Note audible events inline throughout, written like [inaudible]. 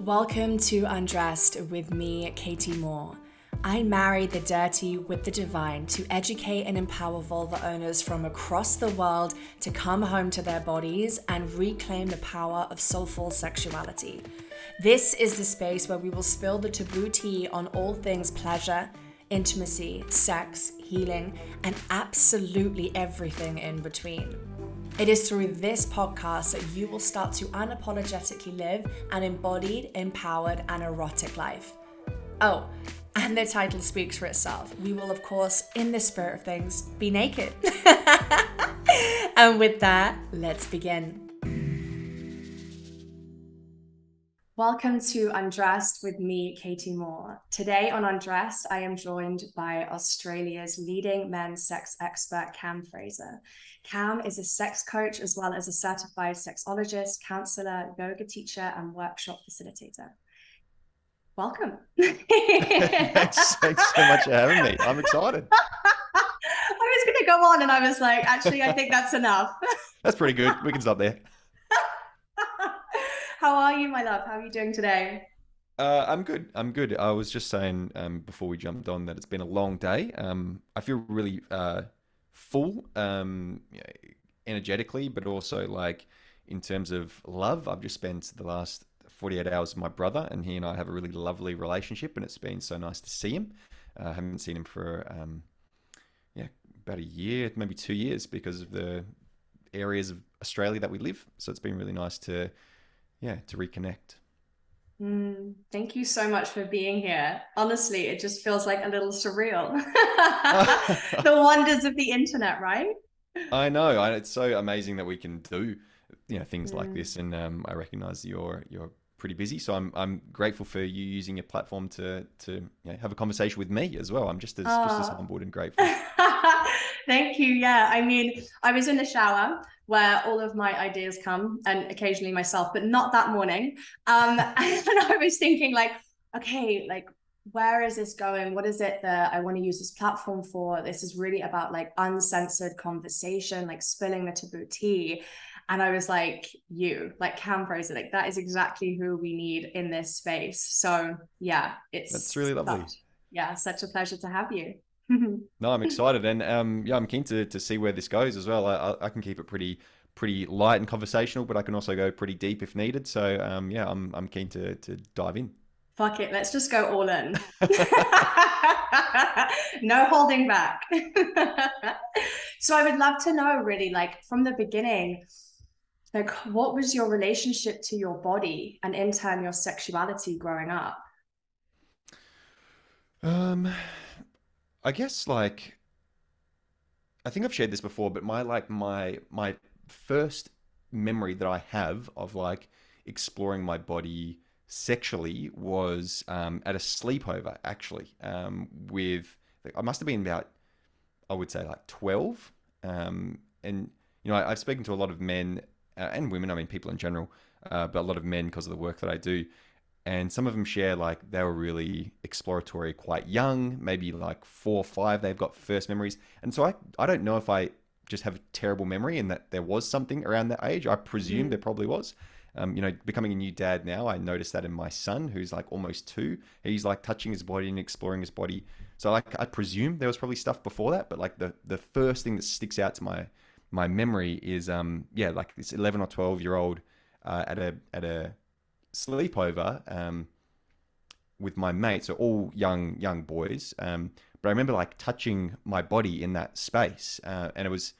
Welcome to Undressed with me, Katie Moore. I marry the dirty with the divine to educate and empower vulva owners from across the world to come home to their bodies and reclaim the power of soulful sexuality. This is the space where we will spill the taboo tea on all things pleasure, intimacy, sex, healing, and absolutely everything in between. It is through this podcast that you will start to unapologetically live an embodied, empowered, and erotic life. Oh, and the title speaks for itself. We will, of course, in the spirit of things, be naked. [laughs] and with that, let's begin. Welcome to Undressed with me, Katie Moore. Today on Undressed, I am joined by Australia's leading men's sex expert, Cam Fraser. Cam is a sex coach as well as a certified sexologist, counselor, yoga teacher, and workshop facilitator welcome. [laughs] thanks, thanks so much for having me. I'm excited. [laughs] I was going to go on and I was like, actually, I think that's enough. [laughs] that's pretty good. We can stop there. How are you, my love? How are you doing today? Uh, I'm good. I'm good. I was just saying um, before we jumped on that it's been a long day. Um, I feel really uh, full, um, energetically, but also like in terms of love. I've just spent the last 48 hours with my brother, and he and I have a really lovely relationship, and it's been so nice to see him. I uh, haven't seen him for um, yeah about a year, maybe two years, because of the areas of Australia that we live. So it's been really nice to yeah to reconnect. Mm, thank you so much for being here. Honestly, it just feels like a little surreal. [laughs] the [laughs] wonders of the internet, right? I know. It's so amazing that we can do you know things mm. like this, and um, I recognize your your pretty busy. So I'm I'm grateful for you using your platform to to you know, have a conversation with me as well. I'm just as just as humbled and grateful. [laughs] Thank you. Yeah, I mean, I was in the shower where all of my ideas come, and occasionally myself, but not that morning. Um, [laughs] and I was thinking, like, okay, like where is this going? What is it that I want to use this platform for? This is really about like uncensored conversation, like spilling the taboo tea. And I was like, you, like Cam Fraser, like that is exactly who we need in this space. So yeah, it's that's really lovely. Such, yeah, such a pleasure to have you. [laughs] no, I'm excited, and um, yeah, I'm keen to to see where this goes as well. I, I can keep it pretty pretty light and conversational, but I can also go pretty deep if needed. So um, yeah, I'm I'm keen to to dive in. Fuck it, let's just go all in. [laughs] [laughs] no holding back. so I would love to know really like from the beginning like what was your relationship to your body and in turn your sexuality growing up? Um i guess like i think i've shared this before but my like my my first memory that i have of like exploring my body sexually was um, at a sleepover actually um, with i must have been about i would say like 12 um, and you know I, i've spoken to a lot of men uh, and women, I mean, people in general, uh, but a lot of men because of the work that I do. And some of them share like they were really exploratory quite young, maybe like four or five, they've got first memories. And so I, I don't know if I just have a terrible memory and that there was something around that age. I presume mm. there probably was. Um, you know, becoming a new dad now, I noticed that in my son, who's like almost two. He's like touching his body and exploring his body. So like I presume there was probably stuff before that, but like the the first thing that sticks out to my my memory is um yeah like this 11 or 12 year old uh, at a at a sleepover um with my mates so all young young boys um but I remember like touching my body in that space uh, and it was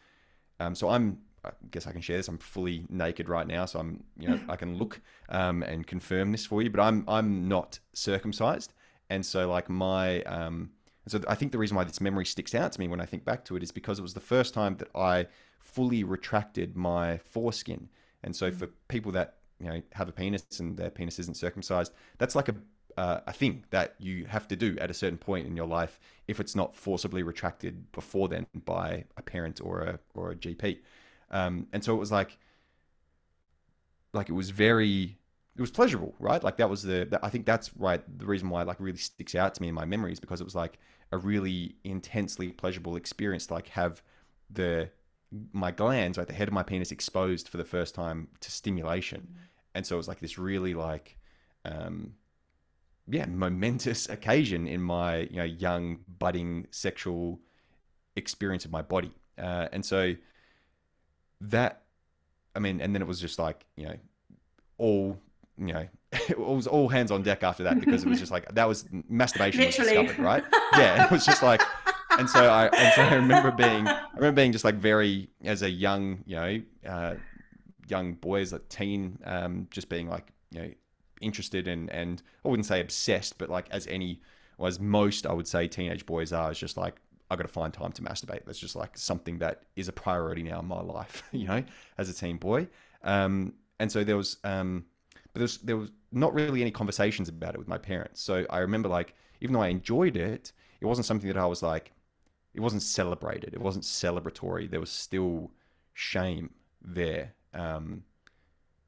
um so I'm I guess I can share this. I'm fully naked right now, so I'm, you know, I can [laughs] look um, and confirm this for you. But I'm, I'm not circumcised, and so like my, um, so I think the reason why this memory sticks out to me when I think back to it is because it was the first time that I fully retracted my foreskin. And so for people that you know have a penis and their penis isn't circumcised, that's like a uh, a thing that you have to do at a certain point in your life if it's not forcibly retracted before then by a parent or a or a GP. Um, and so it was like like it was very it was pleasurable, right? Like that was the, I think that's right the reason why it like really sticks out to me in my memories because it was like a really intensely pleasurable experience to like have the my glands, right, the head of my penis exposed for the first time to stimulation. Mm-hmm. And so it was like this really like um, yeah, momentous occasion in my you know young budding sexual experience of my body, uh, and so that, I mean, and then it was just like you know, all you know, [laughs] it was all hands on deck after that because it was just like that was masturbation was discovered, right? Yeah, it was just like, and so I and so I remember being I remember being just like very as a young you know uh, young boy as a teen, um, just being like you know interested in and I wouldn't say obsessed, but like as any or as most I would say teenage boys are, it's just like I got to find time to masturbate. That's just like something that is a priority now in my life, [laughs] you know, as a teen boy. Um, and so there was, um, but there was, there was not really any conversations about it with my parents. So I remember like, even though I enjoyed it, it wasn't something that I was like, it wasn't celebrated. It wasn't celebratory. There was still shame there. Um,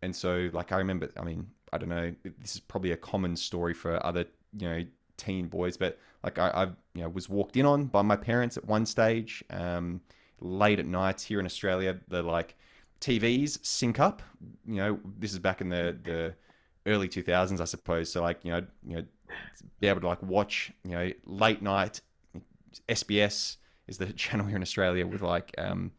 and so like, I remember, I mean, I don't know, this is probably a common story for other, you know, teen boys, but like I, I you know was walked in on by my parents at one stage, um, late at night here in Australia. The like TVs sync up. You know, this is back in the the early 2000s, I suppose. So like you know you know be able to like watch you know late night SBS is the [laughs] channel here in Australia with like um,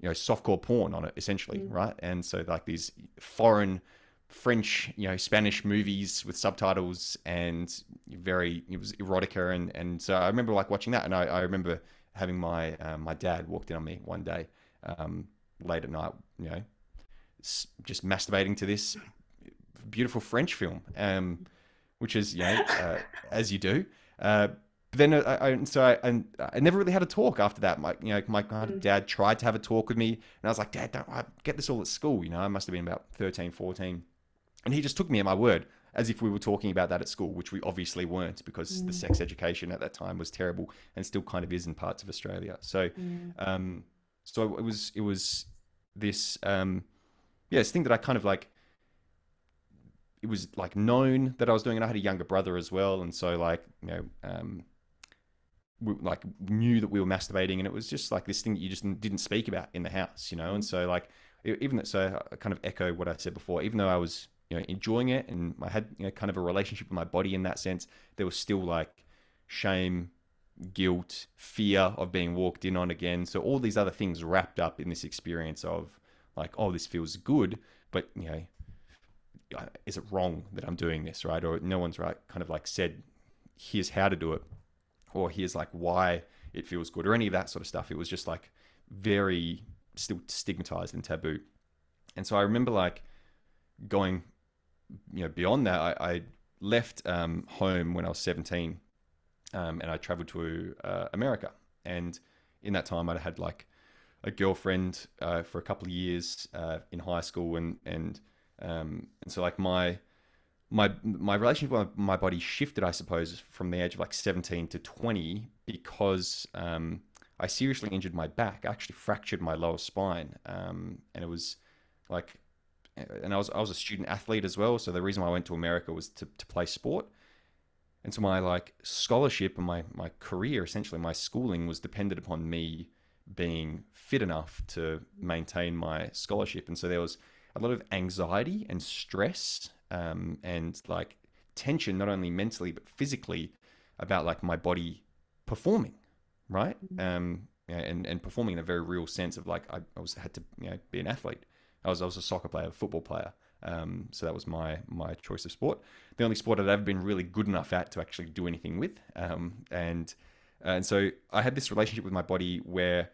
you know softcore porn on it essentially, mm. right? And so like these foreign French, you know, Spanish movies with subtitles and very it was erotica and and so I remember like watching that and I, I remember having my um, my dad walked in on me one day um, late at night, you know, just masturbating to this beautiful French film, um, which is you know uh, as you do. Uh, but then I, I so I, and I never really had a talk after that. My you know my mm. dad tried to have a talk with me, and I was like, Dad, don't I get this all at school. You know, I must have been about 13, 14 and he just took me at my word, as if we were talking about that at school, which we obviously weren't because mm. the sex education at that time was terrible and still kind of is in parts of Australia. So, mm. um, so it was it was this um, yeah this thing that I kind of like. It was like known that I was doing, and I had a younger brother as well, and so like you know. Um, we, like knew that we were masturbating and it was just like this thing that you just didn't speak about in the house you know and so like even so I kind of echo what I said before even though I was you know enjoying it and I had you know kind of a relationship with my body in that sense there was still like shame guilt fear of being walked in on again. So all these other things wrapped up in this experience of like oh this feels good but you know is it wrong that I'm doing this right? Or no one's right kind of like said here's how to do it or here's like why it feels good or any of that sort of stuff. It was just like very still stigmatized and taboo. And so I remember like going you know, beyond that, I, I left um, home when I was 17 um, and I traveled to uh, America. And in that time, I'd had like a girlfriend uh, for a couple of years uh, in high school. And, and, um, and so like my, my, my relationship with my body shifted, I suppose, from the age of like 17 to 20 because um, I seriously injured my back. I actually fractured my lower spine. Um, and it was like and I was I was a student athlete as well. So the reason why I went to America was to, to play sport. And so my like scholarship and my my career, essentially my schooling, was dependent upon me being fit enough to maintain my scholarship. And so there was a lot of anxiety and stress um, and like tension, not only mentally but physically, about like my body performing, right? Mm-hmm. Um, and and performing in a very real sense of like I, I was had to you know be an athlete. I was I was a soccer player, a football player. Um, so that was my my choice of sport. The only sport I'd ever been really good enough at to actually do anything with. Um, and and so I had this relationship with my body where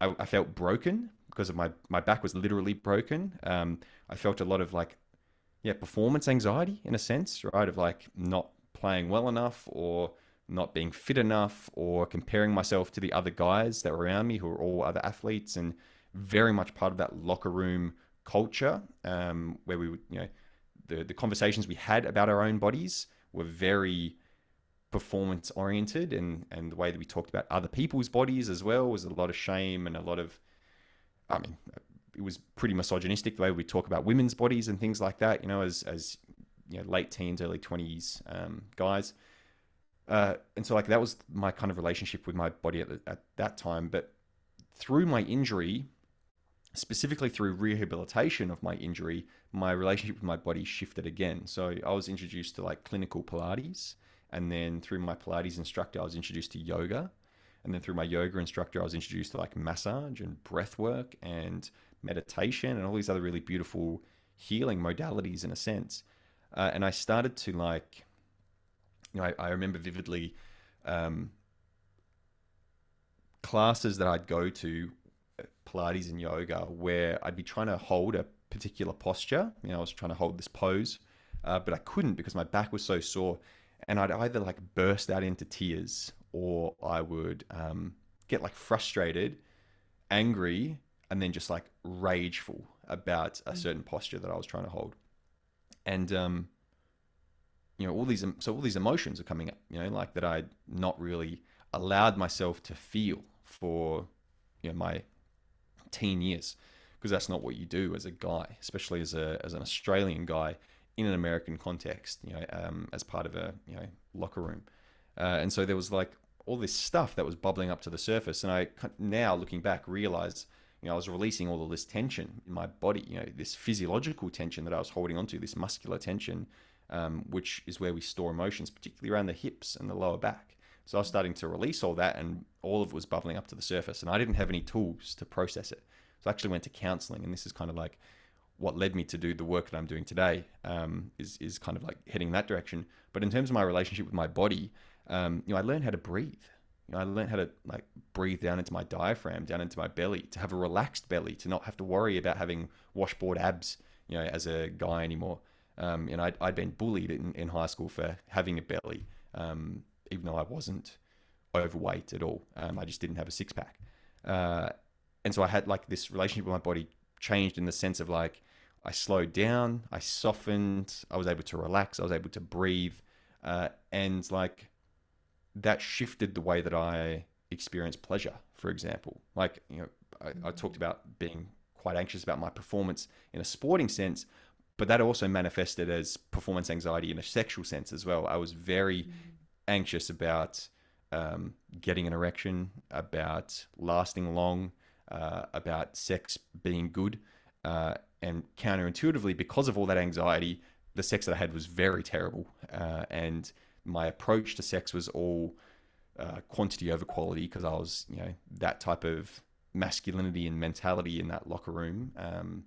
I, I felt broken because of my my back was literally broken. Um, I felt a lot of like yeah performance anxiety in a sense, right? Of like not playing well enough or not being fit enough or comparing myself to the other guys that were around me who were all other athletes and very much part of that locker room culture um, where we you know, the, the conversations we had about our own bodies were very performance oriented and, and the way that we talked about other people's bodies as well was a lot of shame and a lot of, I mean, it was pretty misogynistic the way we talk about women's bodies and things like that, you know, as, as you know, late teens, early 20s um, guys. Uh, and so like that was my kind of relationship with my body at, the, at that time. But through my injury, specifically through rehabilitation of my injury, my relationship with my body shifted again. So I was introduced to like clinical Pilates, and then through my Pilates instructor, I was introduced to yoga, and then through my yoga instructor, I was introduced to like massage and breath work and meditation and all these other really beautiful healing modalities in a sense. Uh, and I started to like, you know, I, I remember vividly um, classes that I'd go to, Pilates and yoga, where I'd be trying to hold a particular posture. You know, I was trying to hold this pose, uh, but I couldn't because my back was so sore. And I'd either like burst out into tears or I would um, get like frustrated, angry, and then just like rageful about a mm. certain posture that I was trying to hold. And um, you know, all these so all these emotions are coming up. You know, like that I not really allowed myself to feel for you know my teen years because that's not what you do as a guy, especially as a as an Australian guy in an American context. You know, um, as part of a you know locker room. Uh, and so there was like all this stuff that was bubbling up to the surface. And I now looking back realized, you know, I was releasing all of this tension in my body, you know, this physiological tension that I was holding onto, this muscular tension, um, which is where we store emotions, particularly around the hips and the lower back. So I was starting to release all that, and all of it was bubbling up to the surface, and I didn't have any tools to process it. So I actually went to counseling, and this is kind of like what led me to do the work that I'm doing today. Um, is is kind of like heading that direction. But in terms of my relationship with my body, um, you know, I learned how to breathe. You know, I learned how to like breathe down into my diaphragm, down into my belly, to have a relaxed belly, to not have to worry about having washboard abs, you know, as a guy anymore. Um, and I'd, I'd been bullied in, in high school for having a belly, um, even though I wasn't overweight at all. Um, I just didn't have a six pack. Uh, and so I had like this relationship with my body changed in the sense of like, I slowed down, I softened, I was able to relax, I was able to breathe. Uh, and like that shifted the way that I experience pleasure, for example. Like, you know, I, I, talked mm. about being quite anxious about my performance in a sporting sense, but that also manifested as performance anxiety in a sexual sense as well. I was very mm. Anxious about um, getting an erection, about lasting long, uh, about sex being good. Uh, and counterintuitively, because of all that anxiety, the sex that I had was very terrible. Uh, and my approach to sex was all uh, quantity over quality because I was, you know, that type of masculinity and mentality in that locker room, um,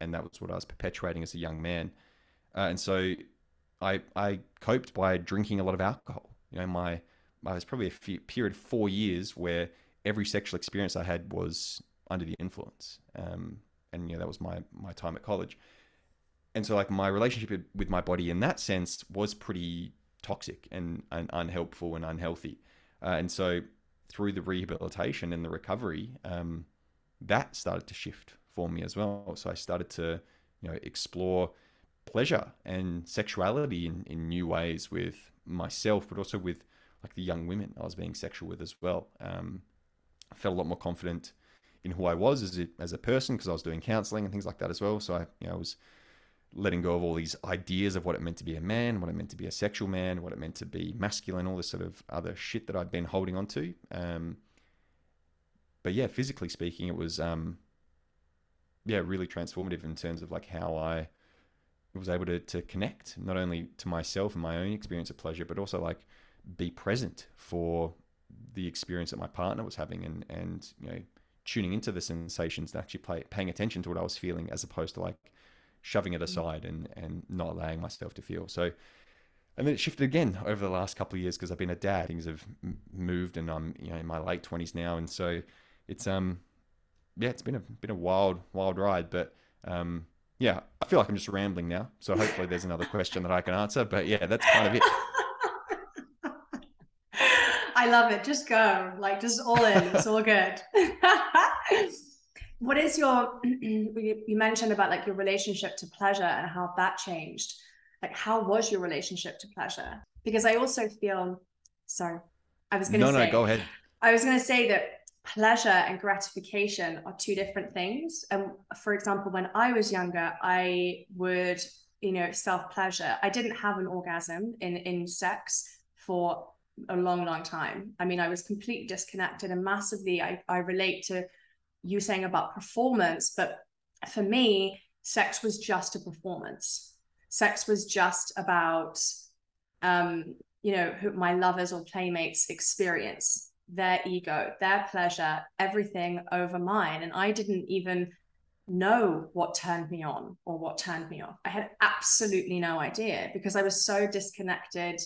and that was what I was perpetuating as a young man. Uh, and so, I I coped by drinking a lot of alcohol. You know, my I was probably a few, period four years where every sexual experience I had was under the influence, um, and you know that was my my time at college. And so, like my relationship with my body in that sense was pretty toxic and, and unhelpful and unhealthy. Uh, and so through the rehabilitation and the recovery, um, that started to shift for me as well. So I started to, you know, explore pleasure and sexuality in, in new ways with myself, but also with like the young women I was being sexual with as well. Um, I felt a lot more confident in who I was as a, as a person because I was doing counseling and things like that as well. So I, you know, I was letting go of all these ideas of what it meant to be a man, what it meant to be a sexual man, what it meant to be masculine, all this sort of other shit that I'd been holding on to. Um, but yeah, physically speaking, it was um, yeah really transformative in terms of like how I was able to to connect not only to myself and my own experience of pleasure, but also like be present for the experience that my partner was having and and you know tuning into the sensations and actually play, paying attention to what I was feeling as opposed to like shoving it mm. aside and and not allowing myself to feel. So, and then it shifted again over the last couple of years because I've been a dad. Things have moved, and I'm you know in my late twenties now, and so it's um yeah, it's been a been a wild wild ride, but um yeah, I feel like I'm just rambling now. So hopefully there's another question that I can answer. But yeah, that's kind of it. [laughs] I love it. Just go. Like just all in. It's all good [laughs] what is your [clears throat] you mentioned about like your relationship to pleasure and how that changed like how was your relationship to pleasure because i also feel sorry i was going to no say no go ahead i was going to say that pleasure and gratification are two different things. And for example when i was younger i would you know self pleasure i didn't have an orgasm in in sex for a long long time. I mean i was completely disconnected and massively i, I relate to you saying about performance, but for me, sex was just a performance. Sex was just about, um, you know, my lovers or playmates experience their ego, their pleasure, everything over mine. And I didn't even know what turned me on or what turned me off. I had absolutely no idea because I was so disconnected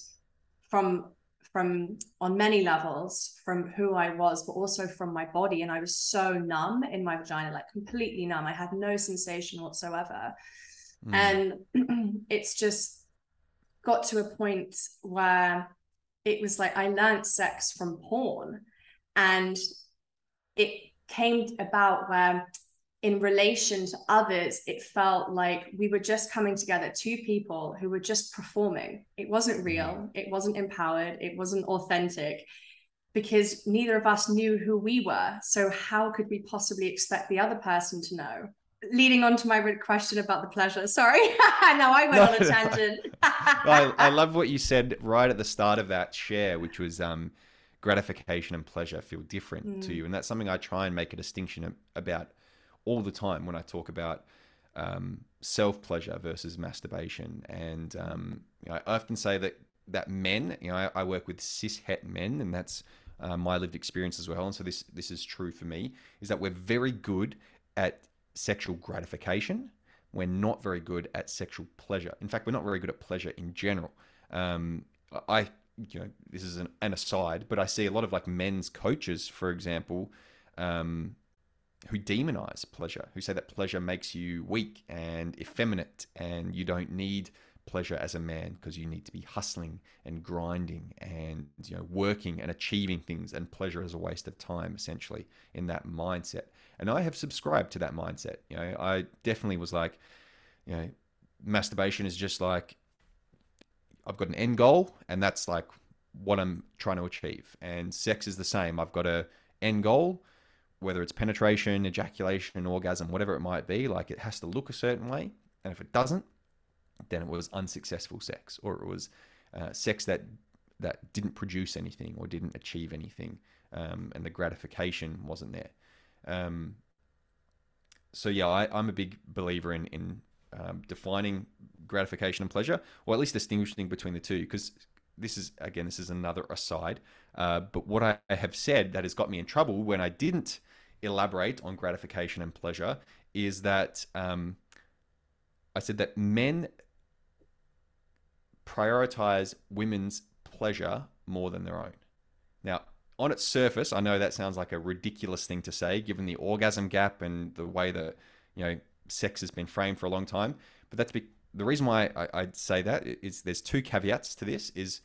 from from on many levels from who I was, but also from my body. And I was so numb in my vagina, like completely numb. I had no sensation whatsoever. Mm. And [clears throat] it's just got to a point where it was like I learned sex from porn. And it came about where in relation to others, it felt like we were just coming together, two people who were just performing. It wasn't mm-hmm. real, it wasn't empowered, it wasn't authentic because neither of us knew who we were. So, how could we possibly expect the other person to know? Leading on to my question about the pleasure. Sorry, [laughs] now I went no, on a tangent. [laughs] I, I love what you said right at the start of that share, which was um, gratification and pleasure feel different mm. to you. And that's something I try and make a distinction about all the time when I talk about um, self pleasure versus masturbation. And um, you know, I often say that that men, you know, I, I work with cis het men, and that's uh, my lived experience as well. And so this this is true for me is that we're very good at sexual gratification. We're not very good at sexual pleasure. In fact, we're not very good at pleasure in general. Um, I, you know, this is an, an, aside, but I see a lot of like men's coaches, for example, um, who demonize pleasure, who say that pleasure makes you weak and effeminate and you don't need pleasure as a man because you need to be hustling and grinding and you know working and achieving things and pleasure is a waste of time essentially in that mindset. And i have subscribed to that mindset you know. I definitely was like you know masturbation is just like i've got an end goal and that's like what i'm trying to achieve. And sex is the same. I've got a end goal whether it's penetration, ejaculation, orgasm, whatever it might be, like it has to look a certain way. And if it doesn't, then it was unsuccessful sex, or it was uh, sex that that didn't produce anything or didn't achieve anything, um, and the gratification wasn't there. Um, so yeah, I, am a big believer in in um, defining gratification and pleasure, or at least distinguishing between the two, because this is again this is another aside. Uh, but what I have said that has got me in trouble when I didn't elaborate on gratification and pleasure is that um, I said that men prioritize women's pleasure more than their own. Now, on its surface, I know that sounds like a ridiculous thing to say, given the orgasm gap and the way that you know sex has been framed for a long time. But that's be- the reason why I, I'd say that is there's two caveats to this: is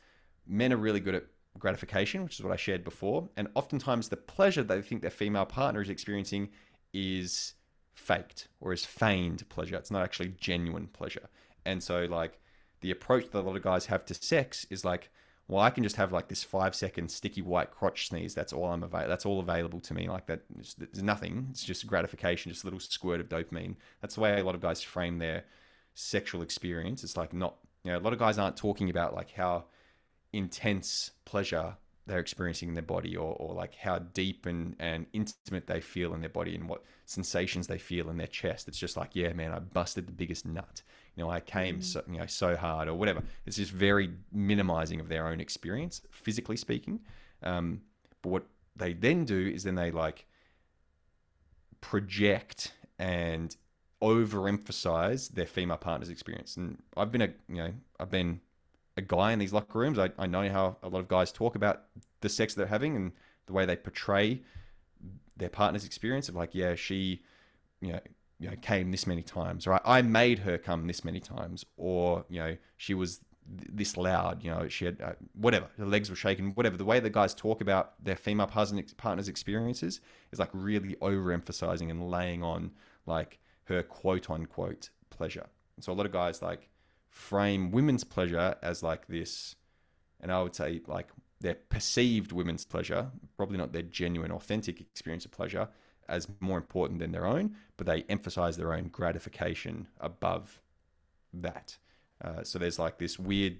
men are really good at gratification, which is what I shared before. And oftentimes the pleasure they think their female partner is experiencing is faked or is feigned pleasure. It's not actually genuine pleasure. And so, like, the approach that a lot of guys have to sex is like, well, I can just have like this five second sticky white crotch sneeze. That's all I'm available. That's all available to me. Like that, there's nothing. It's just gratification, just a little squirt of dopamine. That's the way a lot of guys frame their sexual experience. It's like not, you know, a lot of guys aren't talking about like how intense pleasure they're experiencing in their body or, or like how deep and, and intimate they feel in their body and what sensations they feel in their chest. It's just like, yeah, man, I busted the biggest nut. You know, I came mm. so, you know, so hard or whatever. It's just very minimizing of their own experience, physically speaking. Um, but what they then do is then they like project and overemphasize their female partner's experience. And I've been a, you know, I've been a guy in these locker rooms. I, I know how a lot of guys talk about the sex they're having and the way they portray their partner's experience of like, yeah, she, you know, you know, came this many times, right? I, made her come this many times, or you know, she was th- this loud, you know, she had uh, whatever, her legs were shaking, whatever. The way the guys talk about their female partner's experiences is like really overemphasizing and laying on like her quote unquote pleasure. And so a lot of guys like frame women's pleasure as like this, and I would say like their perceived women's pleasure, probably not their genuine, authentic experience of pleasure, as more important than their own, but they emphasize their own gratification above that. Uh, so there's like this weird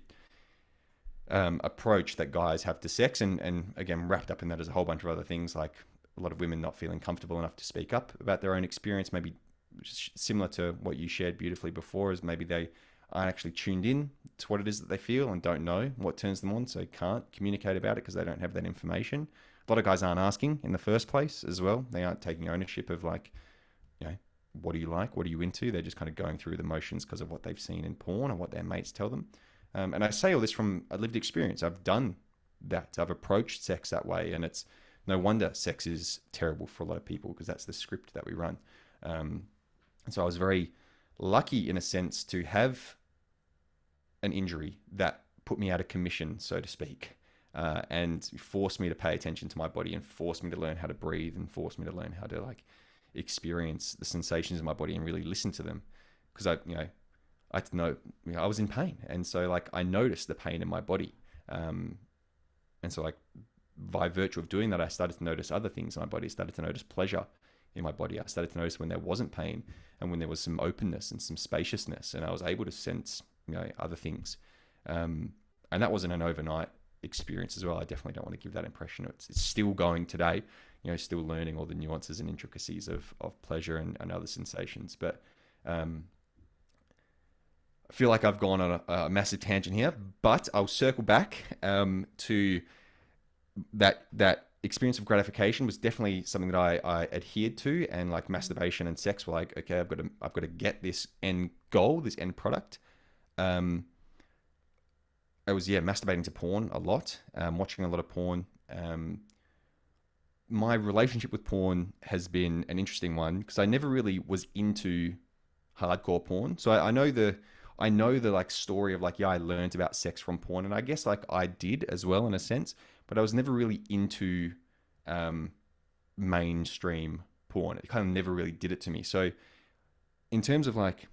um, approach that guys have to sex, and, and again, wrapped up in that is a whole bunch of other things like a lot of women not feeling comfortable enough to speak up about their own experience, maybe similar to what you shared beautifully before, is maybe they aren't actually tuned in to what it is that they feel and don't know what turns them on, so can't communicate about it because they don't have that information. A lot of guys aren't asking in the first place as well. They aren't taking ownership of like, you know, what do you like? What are you into? They're just kind of going through the motions because of what they've seen in porn or what their mates tell them. Um, and I say all this from a lived experience. I've done that. I've approached sex that way, and it's no wonder sex is terrible for a lot of people because that's the script that we run. Um, and so I was very lucky in a sense to have an injury that put me out of commission, so to speak, uh, and forced me to pay attention to my body and forced me to learn how to breathe and forced me to learn how to like experience the sensations in my body and really listen to them because I, you know, I know, you know I was in pain, and so like I noticed the pain in my body, um, and so like by virtue of doing that, I started to notice other things in my body. I started to notice pleasure in my body. I started to notice when there wasn't pain and when there was some openness and some spaciousness, and I was able to sense you know other things. Um, and that wasn't an overnight experience as well. I definitely don't want to give that impression. It's, it's still going today, you know, still learning all the nuances and intricacies of, of pleasure and, and other sensations. But um, I feel like I've gone on a, a, massive tangent here, but I'll circle back um, to that that experience of gratification was definitely something that I, I adhered to, and like masturbation and sex were like, okay, I've got to I've got to get this end goal, this end product. Um, I was yeah masturbating to porn a lot, um, watching a lot of porn. Um, my relationship with porn has been an interesting one because I never really was into hardcore porn. So I, I, know the I know the like story of like yeah I learned about sex from porn, and I guess like I did as well in a sense, but I was never really into um, mainstream porn. It kind of never really did it to me. So in terms of like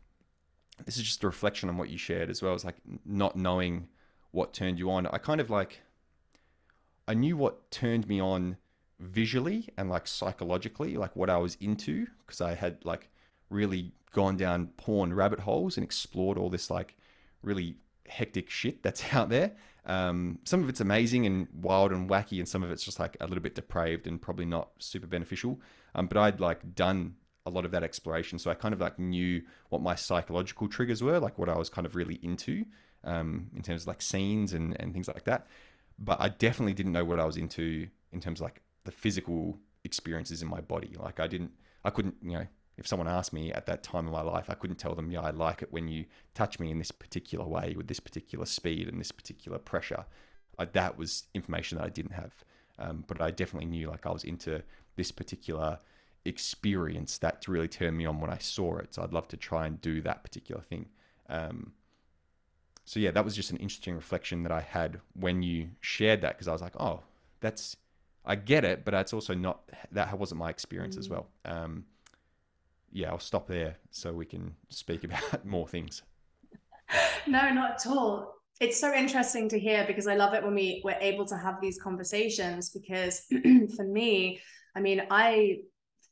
this is just a reflection on what you shared as well as like not knowing what turned you on. I kind of like, I knew what turned me on visually and like psychologically, like what I was into, because I had like really gone down porn rabbit holes and explored all this like really hectic shit that's [laughs] out there. Um, some of it's amazing and wild and wacky, and some of it's just like a little bit depraved and probably not super beneficial. Um, but I'd like done a lot of that exploration, so I kind of like knew what my psychological triggers were, like what I was kind of really into um, in terms of like scenes and, and things like that. But I definitely didn't know what I was into in terms of like the physical experiences in my body. Like I didn't, I couldn't, you know, if someone asked me at that time in my life, I couldn't tell them, yeah, I like it when you touch me in this particular way with this particular speed and this particular pressure. I, that was information that I didn't have. Um, but I definitely knew like I was into this particular experience that really turned me on when I saw it. So I'd love to try and do that particular thing. Um, so yeah, that was just an interesting reflection that I had when you shared that because I was like, oh, that's I get it, but that's also not that wasn't my experience mm. as well. Um, yeah, I'll stop there so we can speak [laughs] about more things. No, not at all. It's so interesting to hear because I love it when we we're able to have these conversations because [clears throat] for me, I mean, I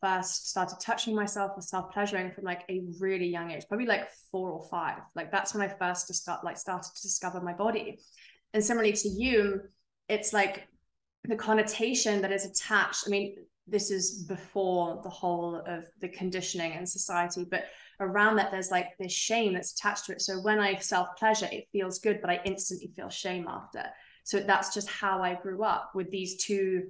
first started touching myself or self pleasuring from like a really young age, probably like four or five. Like that's when I first to start like started to discover my body. And similarly to you, it's like the connotation that is attached. I mean, this is before the whole of the conditioning and society, but around that there's like this shame that's attached to it. So when I self pleasure, it feels good, but I instantly feel shame after. So that's just how I grew up with these two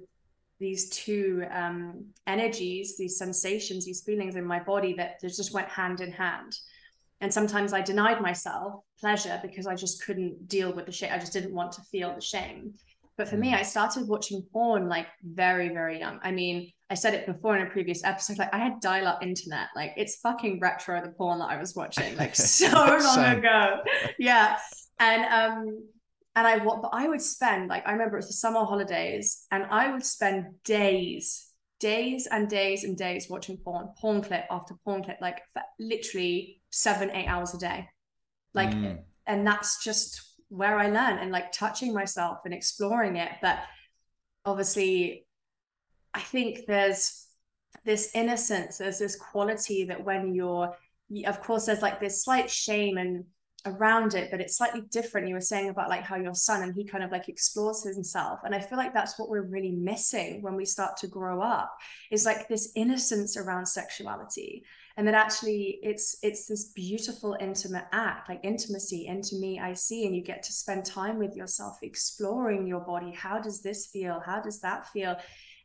these two um, energies, these sensations, these feelings in my body that just went hand in hand. And sometimes I denied myself pleasure because I just couldn't deal with the shame. I just didn't want to feel the shame. But for me, mm. I started watching porn like very, very young. I mean, I said it before in a previous episode, like I had dial up internet. Like it's fucking retro, the porn that I was watching, like [laughs] so long ago. Yeah. And um, and I what but I would spend like I remember it was the summer holidays and I would spend days days and days and days watching porn porn clip after porn clip like literally seven eight hours a day like mm. and that's just where I learn and like touching myself and exploring it but obviously I think there's this innocence there's this quality that when you're of course there's like this slight shame and around it but it's slightly different. You were saying about like how your son and he kind of like explores himself and i feel like that's what we're really missing when we start to grow up is like this innocence around sexuality and that actually it's it's this beautiful intimate act like intimacy into me i see and you get to spend time with yourself exploring your body. How does this feel? How does that feel?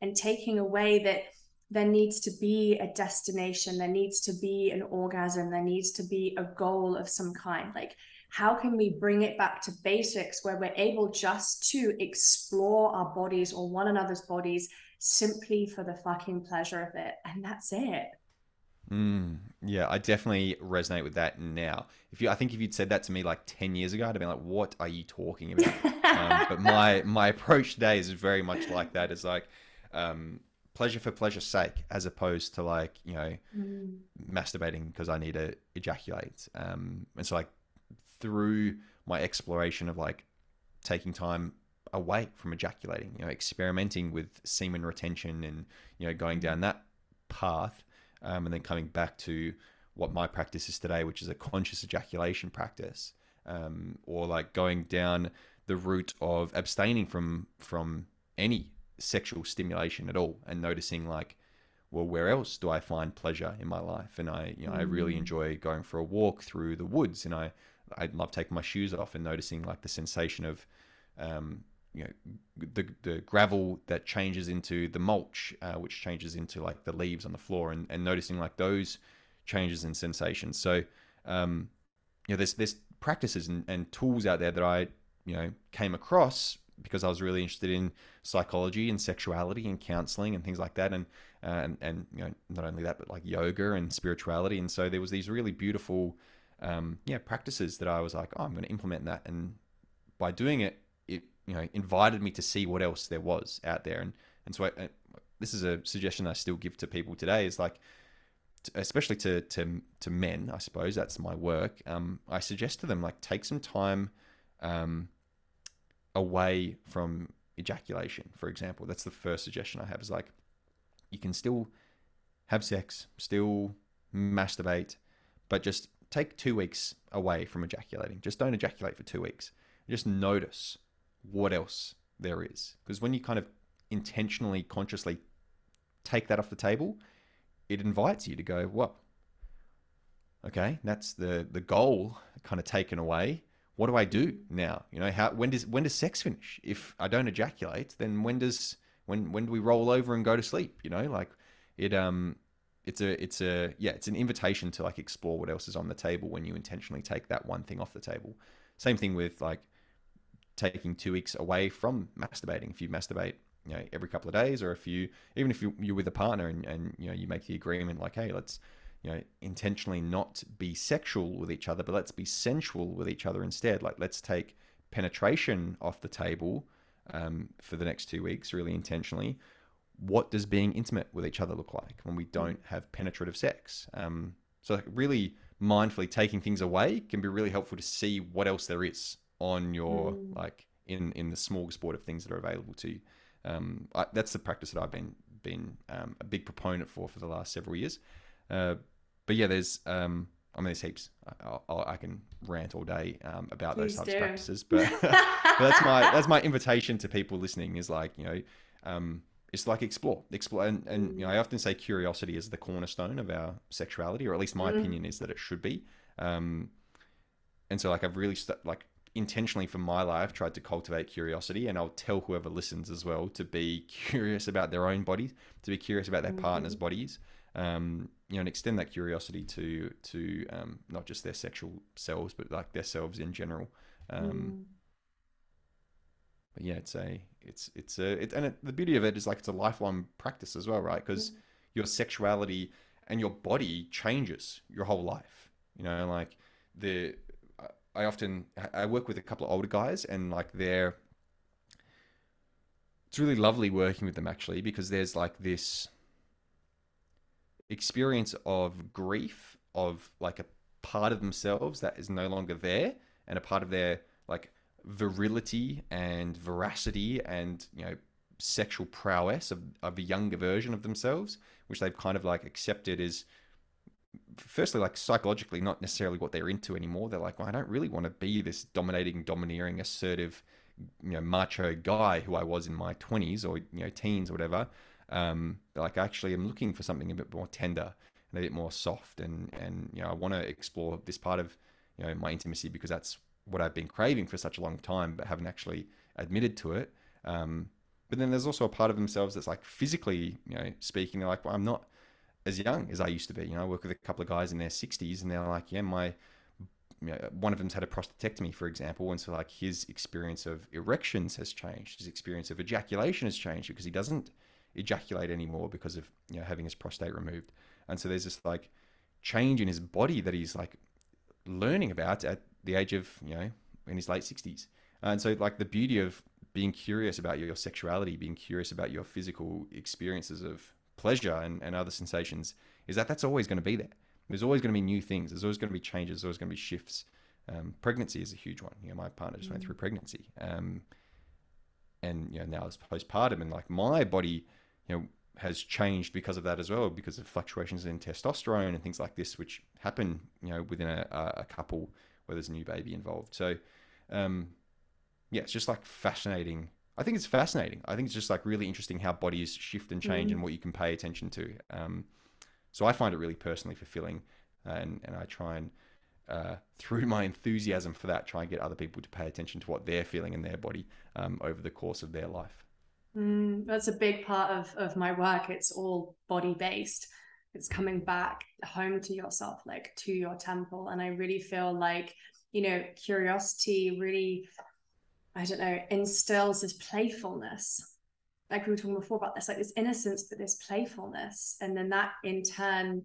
And taking away that there needs to be a destination there needs to be an orgasm there needs to be a goal of some kind like how can we bring it back to basics where we're able just to explore our bodies or one another's bodies simply for the fucking pleasure of it and that's it Mm, yeah, I definitely resonate with that now. If you, I think if you'd said that to me like ten years ago, I'd have been like, "What are you talking about?" [laughs] um, but my my approach today is very much like that. It's like, um, pleasure for pleasure's sake, as opposed to like you know mm. masturbating because I need to ejaculate. Um, and so like through my exploration of like taking time away from ejaculating, you know, experimenting with semen retention and you know going down that path, um, and then coming back to what my practice is today, which is a conscious ejaculation practice, um, or like going down the route of abstaining from from any sexual stimulation at all and noticing like well where else do i find pleasure in my life and i you know mm. i really mm. enjoy going for a walk through the woods and i i love taking my shoes off and noticing like the sensation of um you know the the gravel that changes into the mulch uh, which changes into like the leaves on the floor and, and noticing like those changes in sensations so um you know there's there's practices and, and tools out there that i you know came across because I was really interested in psychology and sexuality and counseling and things like that, and uh, and and you know not only that but like yoga and spirituality, and so there was these really beautiful um, yeah practices that I was like, oh, I'm going to implement that, and by doing it, it you know invited me to see what else there was out there, and and so I, uh, this is a suggestion I still give to people today is like especially to to to men, I suppose that's my work. Um, I suggest to them like take some time um, away from ejaculation, for example. That's the first suggestion I have is like you can still have sex, still masturbate, but just take two weeks away from ejaculating. Just don't ejaculate for two weeks. Just notice what else there is. Because when you kind of intentionally, consciously take that off the table, it invites you to go, well, okay, that's the the goal kind of taken away what do I do now? You know, how when does when does sex finish? If I don't ejaculate, then when does when when do we roll over and go to sleep? You know, like it um it's a it's a yeah it's an invitation to like explore what else is on the table when you intentionally take that one thing off the table. Same thing with like taking two weeks away from masturbating. If you masturbate, you know, every couple of days, or if you even if you, you're with a partner and, and you know you make the agreement like, hey, let's you know, intentionally not be sexual with each other, but let's be sensual with each other instead. Like, let's take penetration off the table um, for the next two weeks, really intentionally. What does being intimate with each other look like when we don't have penetrative sex? Um, so, really mindfully taking things away can be really helpful to see what else there is on your mm. like in in the smorgasbord of things that are available to you. Um, I, that's the practice that I've been been um, a big proponent for for the last several years. Uh, but yeah, there's um, I mean, there's heaps. I, I, I can rant all day um, about Please those types do. of practices, but, [laughs] but, that's my that's my invitation to people listening is like you know, um, it's like explore, explore, and, and you know, I often say curiosity is the cornerstone of our sexuality, or at least my mm. opinion is that it should be. Um, and so like I've really st- like intentionally for my life tried to cultivate curiosity, and I'll tell whoever listens as well to be [laughs] curious about their own bodies, to be curious about their mm-hmm. partner's bodies um, you know, and extend that curiosity to to um, not just their sexual selves, but like their selves in general. Um, mm. But yeah, it's a it's it's a it, and it, the beauty of it is like it's a lifelong practice as well, right? Because mm. your sexuality and your body changes your whole life. You know, like the I often I work with a couple of older guys, and like they're it's really lovely working with them actually because there's like this experience of grief of like a part of themselves that is no longer there and a part of their like virility and veracity and you know sexual prowess of, of a younger version of themselves which they've kind of like accepted as firstly like psychologically not necessarily what they're into anymore. They're like well, i don't really want to be this dominating domineering assertive you know macho guy who i was in my 20s or you know teens or whatever um, like actually i'm looking for something a bit more tender and a bit more soft and and you know i want to explore this part of you know my intimacy because that's what i've been craving for such a long time but haven't actually admitted to it um, but then there's also a part of themselves that's like physically you know speaking they're like well i'm not as young as I used to be. You know, I work with a couple of guys in their 60s, and they're like, yeah, my you know, one of them's had a prostatectomy, for example, and so like his experience of erections has changed. His experience of ejaculation has changed because he doesn't ejaculate anymore because of you know having his prostate removed. And so there's this like change in his body that he's like learning about at the age of you know in his late 60s. And so like the beauty of being curious about your sexuality, being curious about your physical experiences of pleasure and, and other sensations is that that's always going to be there. There's always going to be new things. There's always going to be changes. There's always going to be shifts. Um, pregnancy is a huge one. You know, my partner just went through mm. pregnancy, um, and you know now it's postpartum, and like my body, you know, has changed because of that as well, because of fluctuations in testosterone and things like this, which happen, you know, within a, a couple where there's a new baby involved. So, um, yeah, it's just like fascinating I think it's fascinating. I think it's just like really interesting how bodies shift and change mm. and what you can pay attention to. Um, so I find it really personally fulfilling, and and I try and uh, through my enthusiasm for that, try and get other people to pay attention to what they're feeling in their body um, over the course of their life. Mm, that's a big part of of my work. It's all body based. It's coming back home to yourself, like to your temple, and I really feel like you know curiosity really I don't know, instills this playfulness. Like we were talking before about this, like this innocence, but this playfulness. And then that in turn,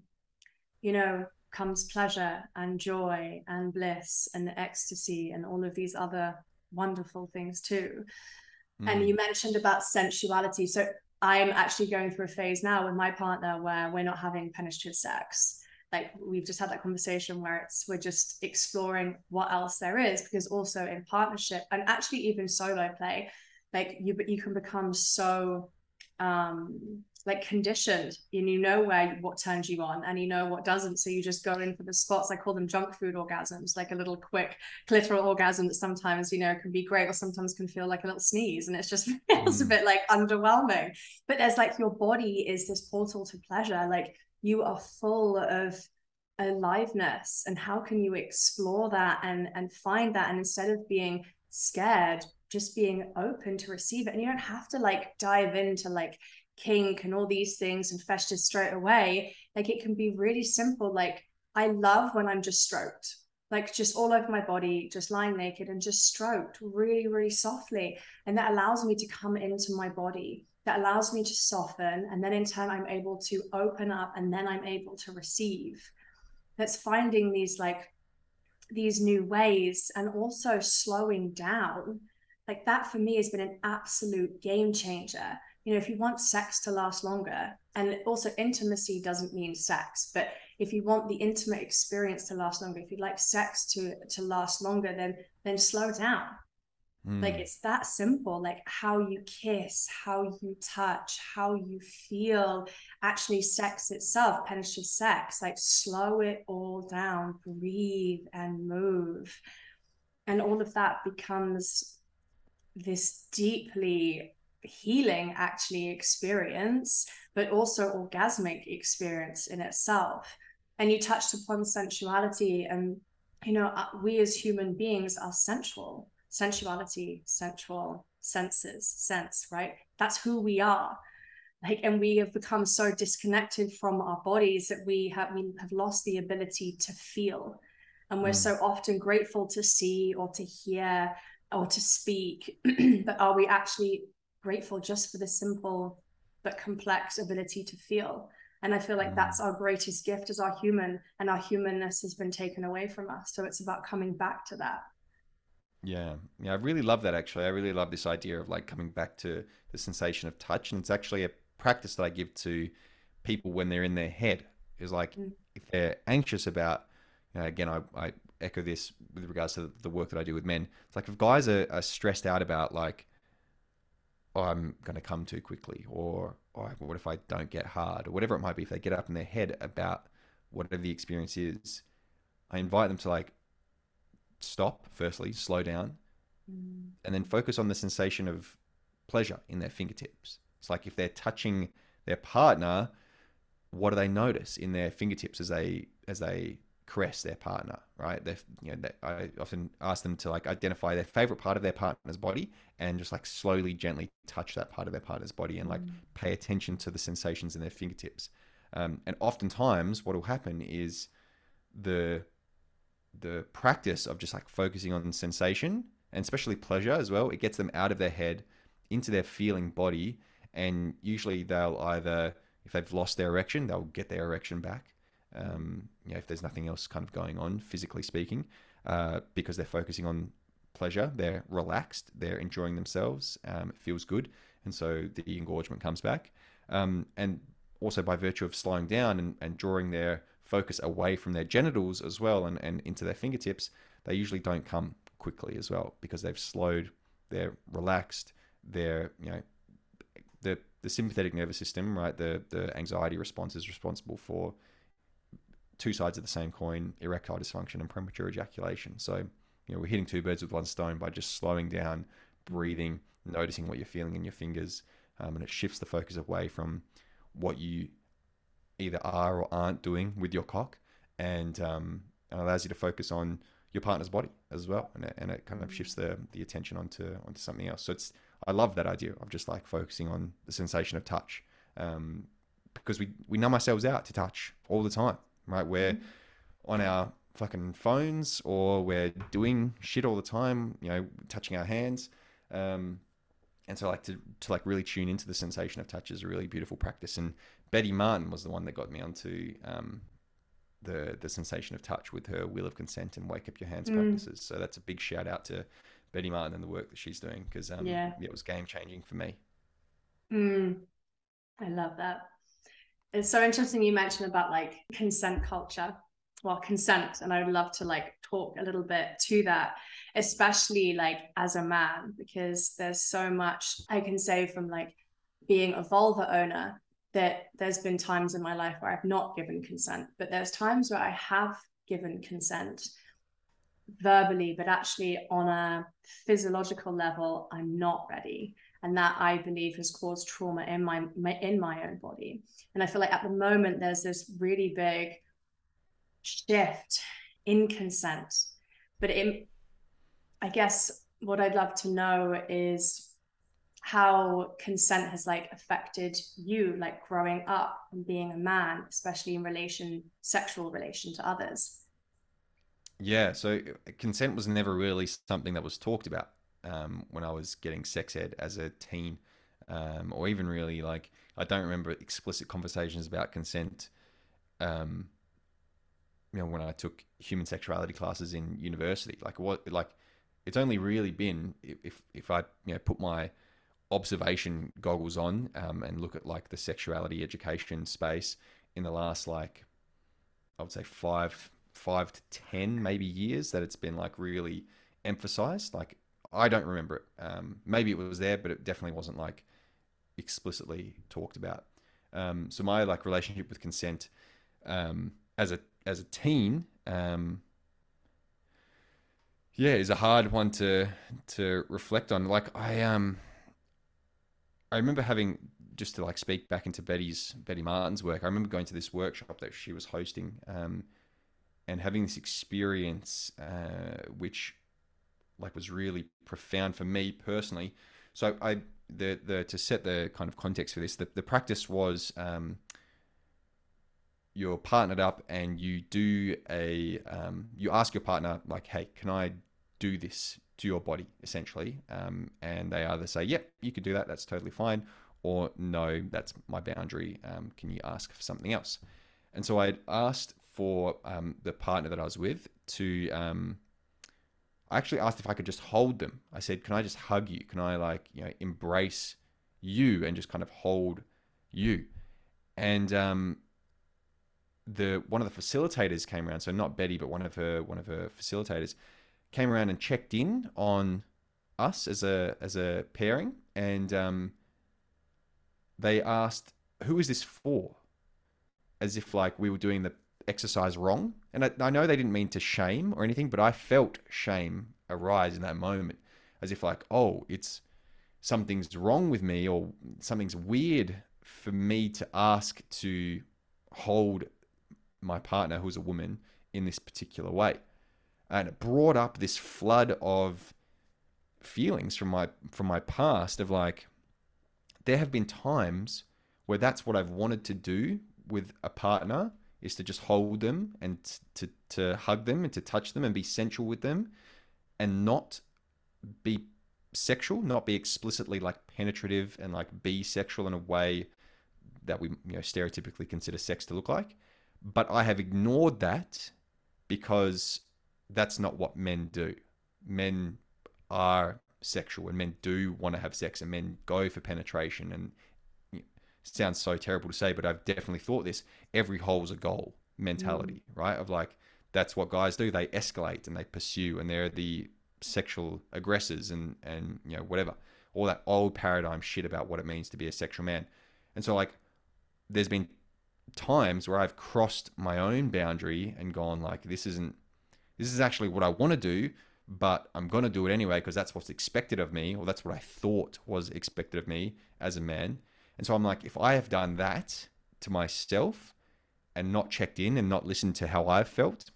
you know, comes pleasure and joy and bliss and ecstasy and all of these other wonderful things too. Mm. And you mentioned about sensuality. So I'm actually going through a phase now with my partner where we're not having penetrative sex like we've just had that conversation where it's we're just exploring what else there is because also in partnership and actually even solo play like you you can become so um like conditioned and you know where what turns you on and you know what doesn't. So you just go in for the spots. I call them junk food orgasms like a little quick clitoral orgasm that sometimes you know can be great or sometimes can feel like a little sneeze and it's just [laughs] feels mm. a bit like underwhelming. But there's like your body is this portal to pleasure. Like you are full of aliveness and how can you explore that and and find that? And instead of being scared just being open to receive it. And you don't have to like dive into like kink and all these things and fetish straight away like it can be really simple. Like i love when i'm just stroked like just all over my body just lying naked and just stroked really really softly. And that allows me to come into my body. That allows me to soften and then in turn i'm able to open up and then i'm able to receive. That's finding these like these new ways and also slowing down. Like that for me has been an absolute game changer you know if you want sex to last longer and also intimacy doesn't mean sex but if you want the intimate experience to last longer if you'd like sex to to last longer then then slow down Mm. Like it's that simple, like how you kiss, how you touch, how you feel. Actually, sex itself, penetrative sex, like slow it all down, breathe and move. And all of that becomes this deeply healing, actually, experience, but also orgasmic experience in itself. And you touched upon sensuality, and you know, uh, we as human beings are sensual sensuality, sensual senses, sense, right? That's who we are. Like, and we have become so disconnected from our bodies that we have we have lost the ability to feel. And we're mm. so often grateful to see or to hear or to speak. [clears throat] but are we actually grateful just for the simple but complex ability to feel? And I feel like mm. that's our greatest gift as our human, and our humanness has been taken away from us. So it's about coming back to that. Yeah, yeah, I really love that. Actually, I really love this idea of like coming back to the sensation of touch, and it's actually a practice that I give to people when they're in their head. Is like mm. if they're anxious about, you know, again, I, I echo this with regards to the work that I do with men. It's like if guys are, are stressed out about like, oh, I'm going to come too quickly, or oh, what if I don't get hard, or whatever it might be. If they get up in their head about whatever the experience is, I invite them to like stop, firstly, slow down, mm. and then focus on the sensation of pleasure in their fingertips. It's like if they're touching their partner, what do they notice in their fingertips as they as they caress their partner, right? They, you know, they, I often ask them to like identify their favorite part of their partner's body and just like slowly, gently touch that part of their partner's body and like mm. pay attention to the sensations in their fingertips. Um, and oftentimes, what will happen is the the practice of just like focusing on sensation and especially pleasure as well. It gets them out of their head into their feeling body, and usually they'll either if they've lost their erection, they'll get their erection back um, you know, if there's nothing else kind of going on, physically speaking, uh, because they're focusing on pleasure, they're relaxed, they're enjoying themselves, um, it feels good, and so the engorgement comes back. Um, and also by virtue of slowing down and, and drawing their focus away from their genitals as well and, and into their fingertips, they usually don't come quickly as well because they've slowed, they're relaxed, they're, you know, the, the sympathetic nervous system, right, the, the anxiety response is responsible for two sides of the same coin erectile dysfunction and premature ejaculation. So, you know, we're hitting two birds with one stone by just slowing down, breathing, noticing what you're feeling in your fingers, um, and it shifts the focus away from what you either are or aren't doing with your cock and, um, and allows you to focus on your partner's body as well. And it, and it kind of mm. shifts the, the attention onto, onto something else. So it's, I love that idea of just like focusing on the sensation of touch. Um, because we, we numb ourselves out to touch all the time right? We're mm-hmm. on our fucking phones or we're doing shit all the time, you know, touching our hands. Um, and so like to, to like really tune into the sensation of touch is a really beautiful practice. And Betty Martin was the one that got me onto um, the the sensation of touch with her wheel of consent and wake up your hands mm. practices. So that's a big shout out to Betty Martin and the work that she's doing because um, yeah. it was game changing for me. Mm. I love that it's so interesting you mentioned about like consent culture. Well consent and i would love to like talk a little bit to that especially like as a man because there's so much i can say from like being a vulva owner that there's been times in my life where i've not given consent but there's times where i have given consent verbally but actually on a physiological level i'm not ready and that I believe has caused trauma in my, my in my own body. And I feel like at the moment there's this really big shift in consent, but it, I guess what I'd love to know is how consent has like affected you like growing up and being a man especially in relation sexual relation to others. Yeah so uh, consent was never really something that was talked about um, when I was getting sex ed as a teen, um, or even really like I don't remember explicit conversations about consent. Um, you know, when I took human sexuality classes in university, like what, like it's only really been if if I you know put my observation goggles on um, and look at like the sexuality education space in the last like I would say five five to ten maybe years that it's been like really emphasized like I don't remember it. Um, maybe it was there, but it definitely wasn't like explicitly talked about. Um, so my like relationship with consent um, as a as a teen, um, yeah, is a hard one to to reflect on. Like I um, I remember having just to like speak back into Betty's Betty Martin's work. I remember going to this workshop that she was hosting, um, and having this experience, uh, which like was really profound for me personally. So I the the to set the kind of context for this, the, the practice was um, you're partnered up and you do a um, you ask your partner like, hey, can I do this to your body essentially? Um, and they either say, yep, you could do that, that's totally fine, or no, that's my boundary. Um, can you ask for something else? And so I asked for um, the partner that I was with to um, I actually asked if I could just hold them. I said, "Can I just hug you? Can I like you know embrace you and just kind of hold you?" And um, the one of the facilitators came around, so not Betty, but one of her one of her facilitators came around and checked in on us as a as a pairing, and um, they asked, "Who is this for?" As if like we were doing the exercise wrong. And I, I know they didn't mean to shame or anything, but I felt shame arise in that moment as if like, oh, it's something's wrong with me or something's weird for me to ask to hold my partner who's a woman in this particular way. And it brought up this flood of feelings from my from my past of like there have been times where that's what I've wanted to do with a partner is to just hold them and to to hug them and to touch them and be sensual with them and not be sexual, not be explicitly like penetrative and like be sexual in a way that we you know stereotypically consider sex to look like. But I have ignored that because that's not what men do. Men are sexual and men do want to have sex and men go for penetration and sounds so terrible to say but I've definitely thought this. Every hole's a goal mentality mm. right? Of like that's what guys do. They escalate and they pursue and they're the sexual aggressors and and you know whatever. All that old paradigm shit about what it means to be a sexual man. And so like there's been times where I've crossed my own boundary and gone like this isn't this is actually what I want to do but I'm going to do it anyway because that's what's expected of me, or that's what I thought was expected of me as a man. And so I'm like, if I have done that to myself and not checked in and not listened to how I've felt,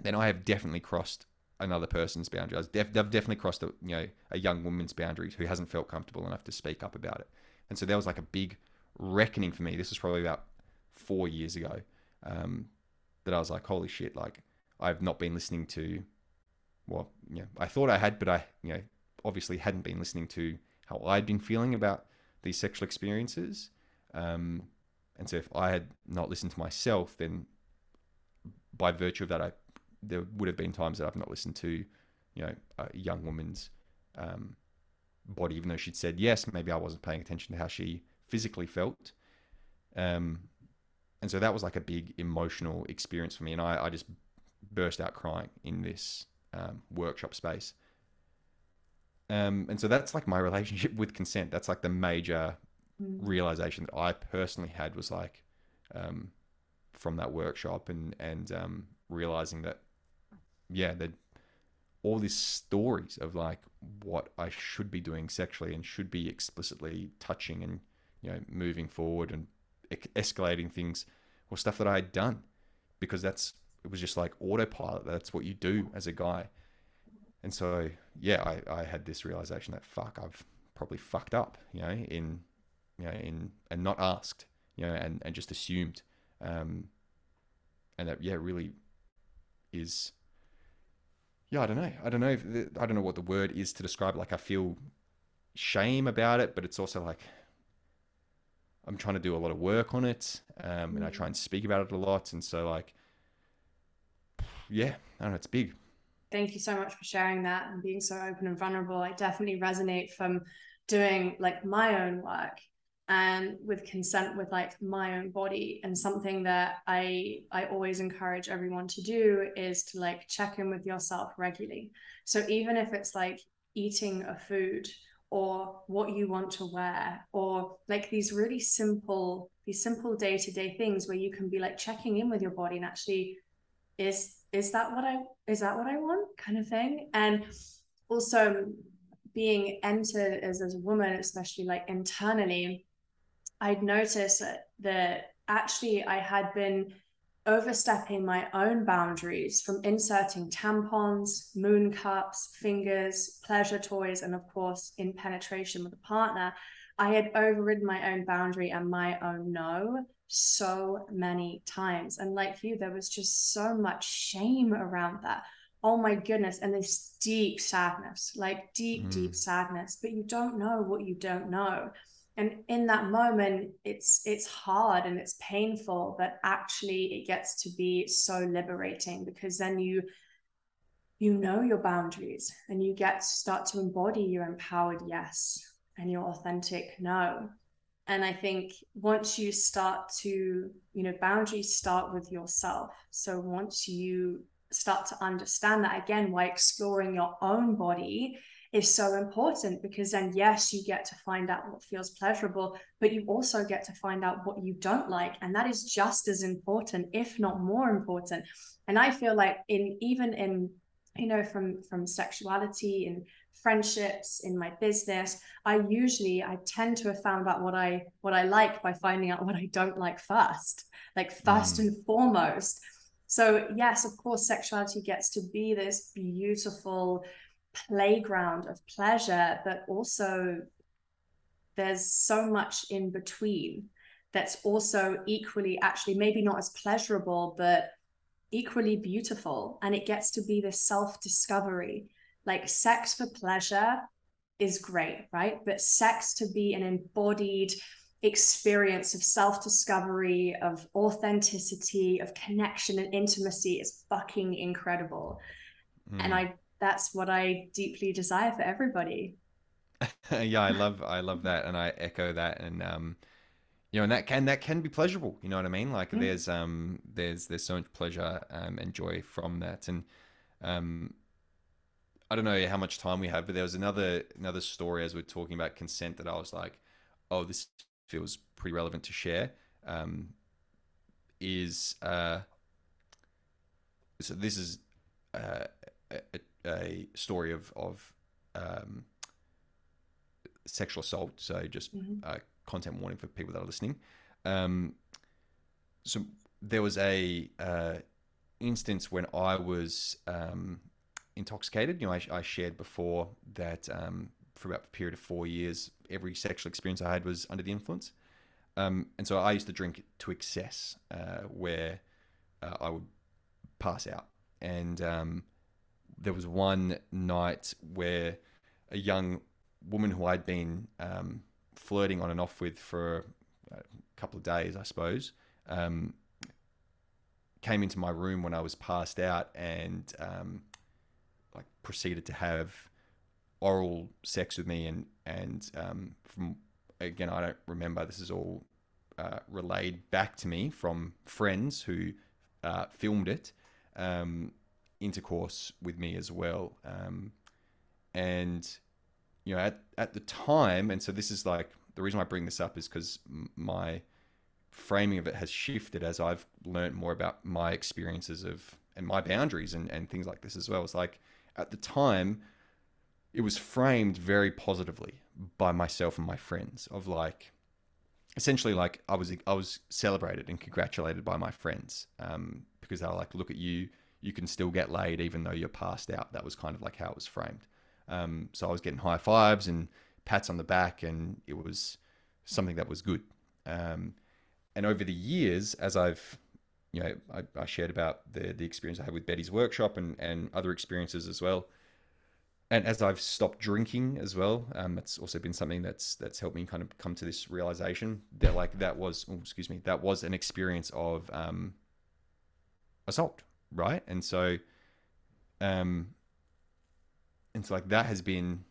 then I have definitely crossed another person's boundary. I've, def- definitely crossed a, you know a young woman's boundaries who hasn't felt comfortable enough to speak up about it. And so there was like a big reckoning for me. This was probably about four years ago um, that I was like, holy shit, like I've not been listening to well, you know, I thought I had, but I, you know, obviously hadn't been listening to how I'd been feeling about these sexual experiences. Um, and so if I had not listened to myself, then by virtue of that, I there would have been times that I've not listened to, you know, a young woman's um, body, even though she'd said yes. Maybe I wasn't paying attention to how she physically felt. Um, and so that was like a big emotional experience for me, and I, I just burst out crying in this um, workshop space. Um, and so that's like my relationship with consent. That's like the major mm. realization that I personally had was like um, from that workshop and and um, realizing that yeah, that all these stories of like what I should be doing sexually and should be explicitly touching and you know moving forward and escalating things or stuff that I had done because that's it was just like autopilot. That's what you do as a guy. And so, yeah, I, I had this realization that fuck, I've probably fucked up, you know, in, you know, in, and not asked, you know, and, and just assumed. Um, and that, yeah, really is, yeah, I don't know. I don't know. If the, I don't know what the word is to describe it. Like, I feel shame about it, but it's also like, I'm trying to do a lot of work on it. Um, and I try and speak about it a lot. And so, like, yeah, I don't know, it's big. Thank you so much for sharing that and being so open and vulnerable. I definitely resonate from doing like my own work and with consent with like my own body and something that i i always encourage everyone to do is to like check in with yourself regularly so even if it's like eating a food or what you want to wear or like these really simple these simple day-to-day things where you can be like checking in with your body and actually is is that what I is that what I want kind of thing and also being entered as, as a woman especially like internally I'd noticed that, that actually I had been overstepping my own boundaries from inserting tampons, moon cups, fingers, pleasure toys, and of course, in penetration with a partner. I had overridden my own boundary and my own no so many times. And like you, there was just so much shame around that. Oh my goodness. And this deep sadness, like deep, mm. deep sadness, but you don't know what you don't know. And in that moment, it's it's hard and it's painful, but actually it gets to be so liberating because then you you know your boundaries and you get to start to embody your empowered yes and your authentic no and i think once you start to you know boundaries start with yourself. So once you start to understand that again why exploring your own body is so important because then yes you get to find out what feels pleasurable but you also get to find out what you don't like. And that is just as important if not more important. And i feel like in even in you know from from sexuality and friendships in my business i usually i tend to have found out what i what i like by finding out what i don't like first like first mm. and foremost so yes of course sexuality gets to be this beautiful playground of pleasure but also there's so much in between that's also equally actually maybe not as pleasurable but equally beautiful and it gets to be this self discovery like sex for pleasure is great right? But sex to be an embodied experience of self discovery of authenticity of connection and intimacy is fucking incredible. Mm. and i that's what i deeply desire for everybody. [laughs] Yeah i love i love that and i echo that and um you know, and that can that can be pleasurable. You know what I mean? Like mm. there's um there's there's so much pleasure um, and joy from that, and um I don't know how much time we have, but there was another another story as we are talking about consent that I was like, oh, this feels pretty relevant to share. Um, is uh, so this is uh, a, a story of of um, sexual assault. So just mm-hmm. uh, content warning for people that are listening. Um, so there was a uh, instance when I was um, intoxicated. You know, I, I shared before that um, for about a period of four years, every sexual experience I had was under the influence. Um, and so I used to drink to excess, uh, where uh, I would pass out. And um, there was one night where a young woman who I'd been um, flirting on and off with for a couple of days, I suppose, um, came into my room when I was passed out and um, like proceeded to have oral sex with me and and um, from again I don't remember this is all uh, relayed back to me from friends who uh, filmed it um, intercourse with me as well um, and you know, at, at the time, and so this is like the reason I bring this up is because my framing of it has shifted as I've learned more about my experiences of and my boundaries and, and things like this as well. It's like at the time, it was framed very positively by myself and my friends of like essentially like I was I was celebrated and congratulated by my friends um, because they were like, look at you, you can still get laid even though you're passed out. That was kind of like how it was framed. Um, so I was getting high fives and pats on the back, and it was something that was good. Um, and over the years, as I've you know, I, I, shared about the the experience I had with Betty's workshop and and other experiences as well. And as I've stopped drinking as well, um, that's also been something that's that's helped me kind of come to this realization that like that was, oh, excuse me, that was an experience of um, assault, right? And so, um, and so like that has been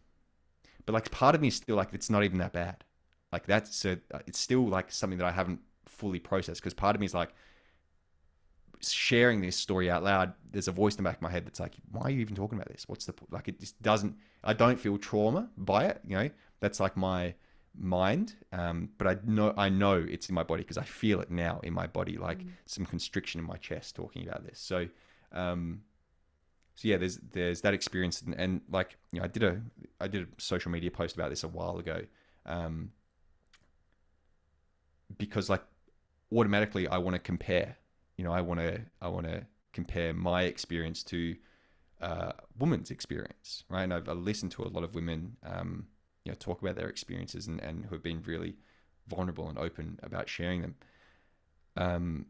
but like part of me is still like it's not even that bad. Like that's so uh, it's still like something that i haven't fully processed because part of me is like sharing this story out loud there's a voice in the back of my head that's like why are you even talking about this? What's the like it just doesn't i don't feel trauma by it you know? That's like my mind um, but i know i know it's in my body because i feel it now in my body like mm. some constriction in my chest talking about this. So um, so yeah, there's there's that experience, and, and, like you know, I did a I did a social media post about this a while ago, um, because like automatically I want to compare. You know, I want to I want to compare my experience to uh, woman's experience, right? And I've, I've, listened to a lot of women, um, you know, talk about their experiences and, and who have been really vulnerable and open about sharing them. Um,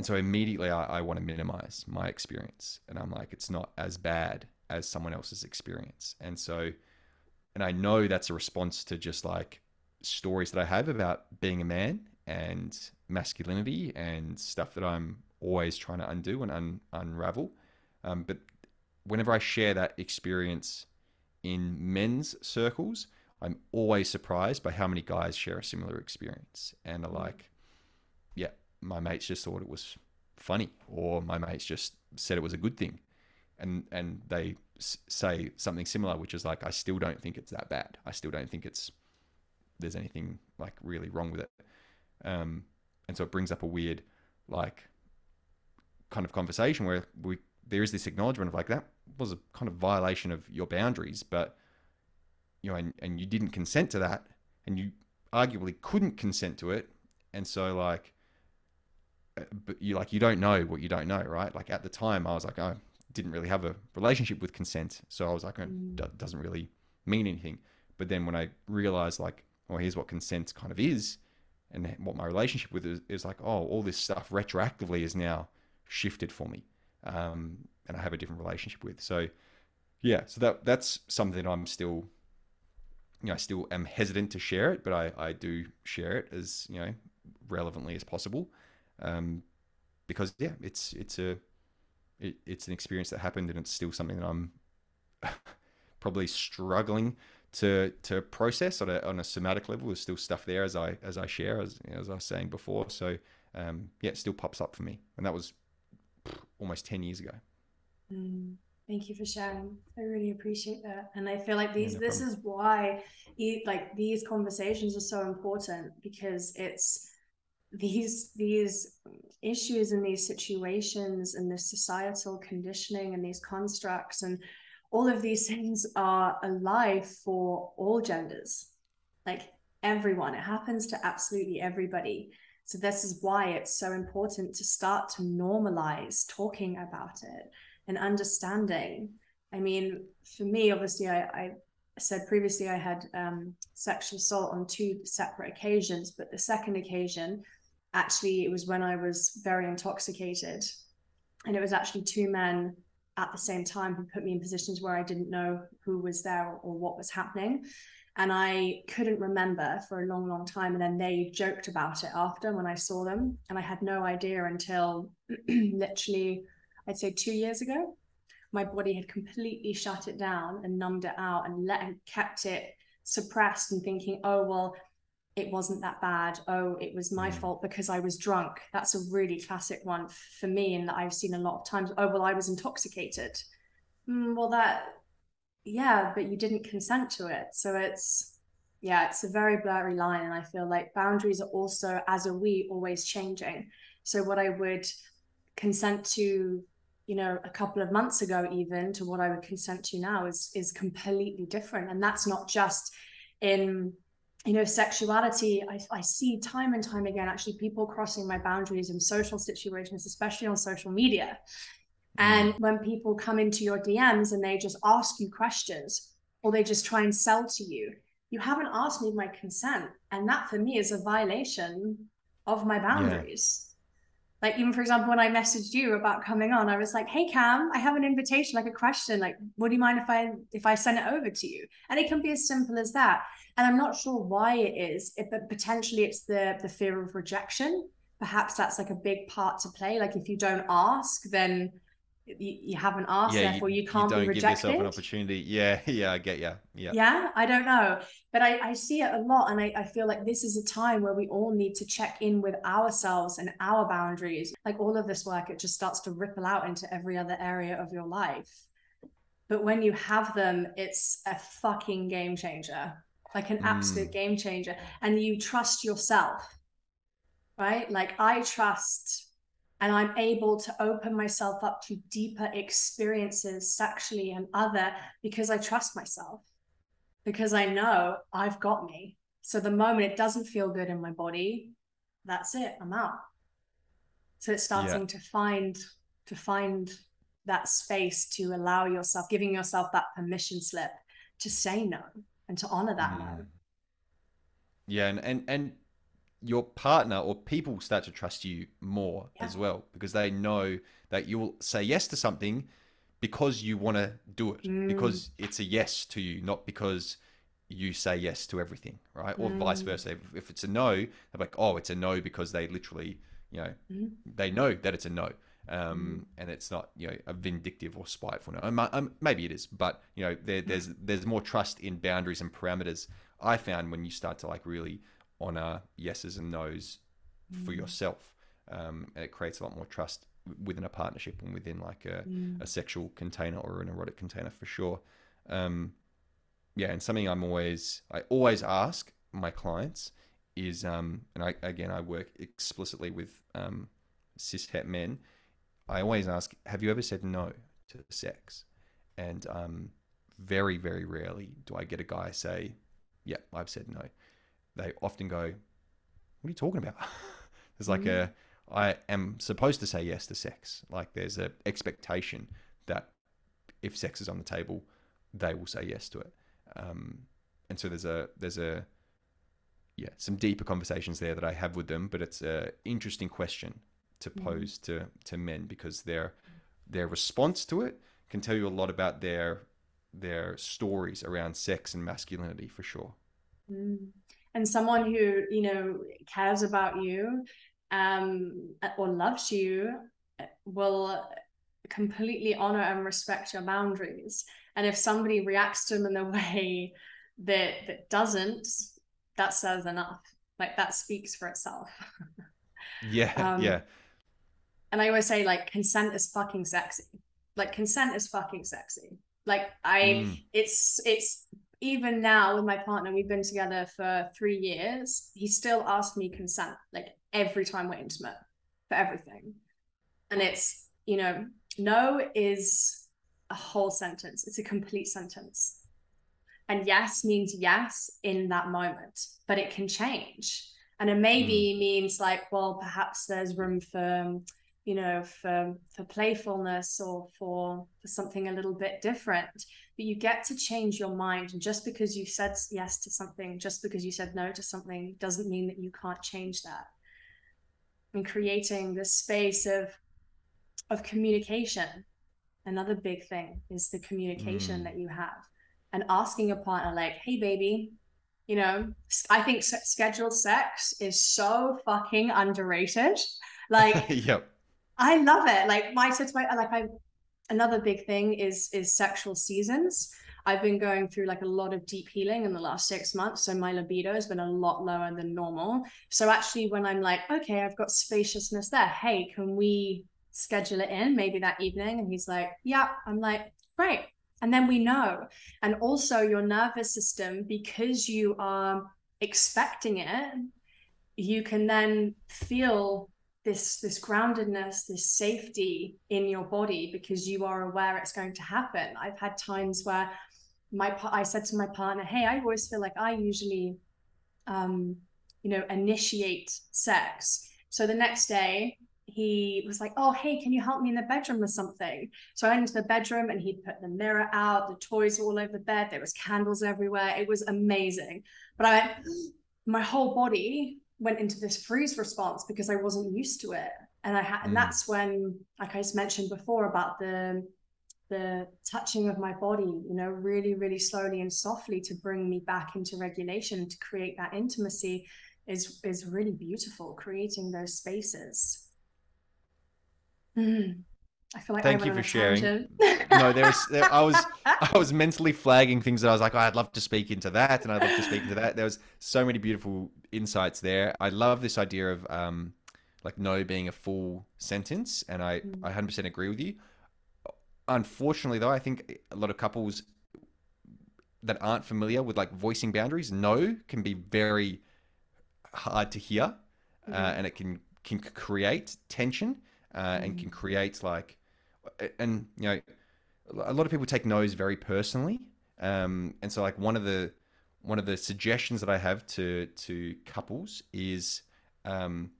and so immediately I, I want to minimize my experience. And I'm like, it's not as bad as someone else's experience. And so, and I know that's a response to just like stories that I have about being a man and masculinity and stuff that I'm always trying to undo and un- unravel. Um, but whenever I share that experience in men's circles, I'm always surprised by how many guys share a similar experience and are like, my mates just thought it was funny, or my mates just said it was a good thing, and and they s- say something similar, which is like, I still don't think it's that bad. I still don't think it's there's anything like really wrong with it. Um, and so it brings up a weird like kind of conversation where we there is this acknowledgement of like that was a kind of violation of your boundaries, but you know, and, and you didn't consent to that, and you arguably couldn't consent to it, and so like, but you like you don't know what you don't know, right? Like at the time, I was like, I didn't really have a relationship with consent, so I was like, it Mm. doesn't really mean anything. But then when I realized like, well, here's what consent kind of is, and what my relationship with it is, is like, oh, all this stuff retroactively is now shifted for me, um, and I have a different relationship with. So, yeah, so that that's something I'm still, you know, I still am hesitant to share it, but I I do share it as you know relevantly as possible, um, because yeah, it's it's a it, it's an experience that happened, and it's still something that I'm [laughs] probably struggling to to process on a on a somatic level. There's still stuff there as I as I share, as as I was saying before. So um, yeah, it still pops up for me, and that was almost ten years ago. Mm, Thank you for sharing. I really appreciate that. And I feel like these no this problem. is why e- like these conversations are so important because it's these these issues and these situations and this societal conditioning and these constructs and all of these [laughs] things are alive for all genders. Like everyone. It happens to absolutely everybody. So this is why it's so important to start to normalize talking about it and understanding. I mean, for me, obviously, I, I said previously I had um, sexual assault on two separate occasions, but the second occasion, actually, it was when I was very intoxicated. And it was actually two men at the same time who put me in positions where I didn't know who was there or what was happening. And I couldn't remember for a long, long time. And then they joked about it after when I saw them. And I had no idea until [clears throat] literally I'd say two years ago, my body had completely shut it down and numbed it out and let kept it suppressed and thinking, oh well, it wasn't that bad. Oh, it was my Mm. fault because I was drunk. That's a really classic one for me, and that I've seen a lot of times. Oh well, I was intoxicated. Mm, well, that yeah, but you didn't consent to it, so it's yeah, it's a very blurry line, and I feel like boundaries are also, as a we, always changing. So what I would consent to you know a couple of months ago even to what i would consent to now is is completely different and that's not just in you know sexuality I, I see time and time again actually people crossing my boundaries in social situations especially on social media. Mm. And when people come into your dms and they just ask you questions or they just try and sell to you you haven't asked me my consent. And that for me is a violation of my boundaries like even for example when i messaged you about coming on i was like hey cam i have an invitation like a question like would you mind if i if i send it over to you? And it can be as simple as that. And i'm not sure why it is it, but potentially it's the the fear of rejection. Perhaps that's like a big part to play. Like if you don't ask then you, you haven't asked yeah, therefore you, can't don't be give yourself an opportunity. Yeah, [laughs] yeah, I get you. yeah. yeah i don't know but i, I see it a lot and I, I feel like this is a time where we all need to check in with ourselves and our boundaries like all of this work it just starts to ripple out into every other area of your life but when you have them it's a fucking game changer like an absolute Mm. game changer and you trust yourself right like i trust and I'm able to open myself up to deeper experiences sexually and other because I trust myself, because I know I've got me. So the moment it doesn't feel good in my body, that's it, I'm out. So it's starting to find to find that space to allow yourself, giving yourself that permission slip to say no and to honor that no. Mm. Yeah, and, and and your partner or people start to trust you more Yeah. as well because they know that you'll say yes to something because you want to do it Mm. because it's a yes to you not because you say yes to everything right or vice Mm. versa if, it's a no they're like oh it's a no because they literally you know Mhm. they know that it's a no Mm. um, and it's not you know a vindictive or spiteful no um, um, maybe it is but you know there, there's there's more trust in boundaries and parameters i found when you start to like really honor yeses and nos for Mm. yourself um, and it creates a lot more trust within a partnership and within like a, Mm. a sexual container or an erotic container for sure. Um, yeah, and something I'm always I always ask my clients is um, and I again I work explicitly with um, cis het men. I always ask, have you ever said no to sex? And um, very very rarely do I get a guy say, yeah, I've said no. They often go, what are you talking about? [laughs] there's like a I am supposed to say yes to sex. Like there's a expectation that if sex is on the table, they will say yes to it. Um, and so there's a there's a yeah some deeper conversations there that I have with them, but it's a interesting question to Mhm. pose to to men because their their response to it can tell you a lot about their their stories around sex and masculinity for sure. Mm. And someone who, you know, cares about you um, or loves you will completely honor and respect your boundaries. And if somebody reacts to them in a [laughs] way that that doesn't, that says enough. Like that speaks for itself. [laughs] Yeah, Um, yeah, and I always say like consent is fucking sexy. Like consent is fucking sexy. Like I Mm. it's it's even now with my partner, we've been together for three years. He still asks me consent, like every time we're intimate for everything. And it's, you know, no is a whole sentence, it's a complete sentence. And yes means yes in that moment, but it can change. And a maybe hmm. means like, well, perhaps there's room for, you know, for for playfulness or for for something a little bit different but you get to change your mind. And just because you said yes to something just because you said no to something doesn't mean that you can't change that. And creating this space of of communication. Another big thing is the communication Mm. that you have. And asking a partner like hey baby you know i think scheduled sex is so fucking underrated. [laughs] Like [laughs] yep. I love it. Like my to my like I another big thing is is sexual seasons. I've been going through like a lot of deep healing in the last six months. So my libido has been a lot lower than normal. So actually when I'm like, okay, I've got spaciousness there. Hey, can we schedule it in maybe that evening? And he's like, Yeah. I'm like, great. And then we know. And also your nervous system, because you are expecting it, you can then feel this this groundedness this safety in your body because you are aware it's going to happen. I've had times where my i said to my partner hey i always feel like i usually um you know initiate sex. So the next day he was like oh hey can you help me in the bedroom with something? So i went into the bedroom and he'd put the mirror out the toys were all over the bed there was candles everywhere. It was amazing. But i [gasps] my whole body went into this freeze response because I wasn't used to it. And I had, and Mm. that's when, like I just mentioned before about the the touching of my body, you know, really, really slowly and softly to bring me back into regulation to create that intimacy is is really beautiful. Creating those spaces. Mm. I feel like Thank you for sharing. No, there was there, I was [laughs] I was mentally flagging things that I was like, oh, I'd love to speak into that, and I'd love to speak into that. There was so many beautiful insights there. I love this idea of um, like no being a full sentence, and I Mm. I 100% agree with you. Unfortunately, though, I think a lot of couples that aren't familiar with like voicing boundaries, no can be very hard to hear, uh, Mhm. and it can can create tension uh, and can create like, and you know, a lot of people take no's very personally, um, and so like one of the one of the suggestions that I have to to couples is um,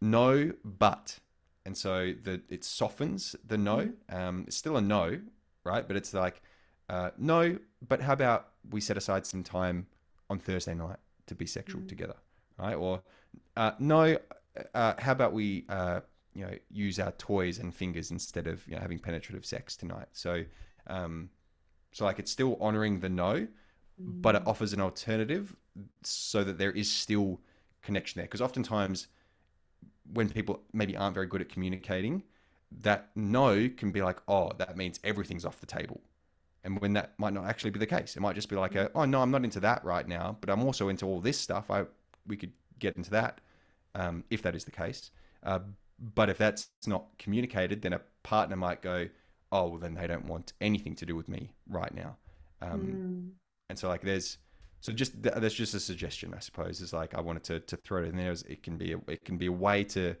no but, and so the it softens the no. Um, it's still a no, right? But it's like uh, no, but how about we set aside some time on Thursday night to be sexual Mm. together, right? Or uh, no, uh, how about we uh, you know use our toys and fingers instead of you know having penetrative sex tonight? So um, so like it's still honoring the no, but it offers an alternative so that there is still connection there. Because oftentimes, when people maybe aren't very good at communicating, that no can be like, oh, that means everything's off the table. And when that might not actually be the case, it might just be like, a, oh no, I'm not into that right now, but I'm also into all this stuff. I we could get into that um, if that is the case. Uh, but if that's not communicated, then a partner might go, "Oh, well, then they don't want anything to do with me right now." Um, Mm. and so like there's so just th- there's just a suggestion i suppose is like i wanted to, to throw it in there as it can be a, it can be a way to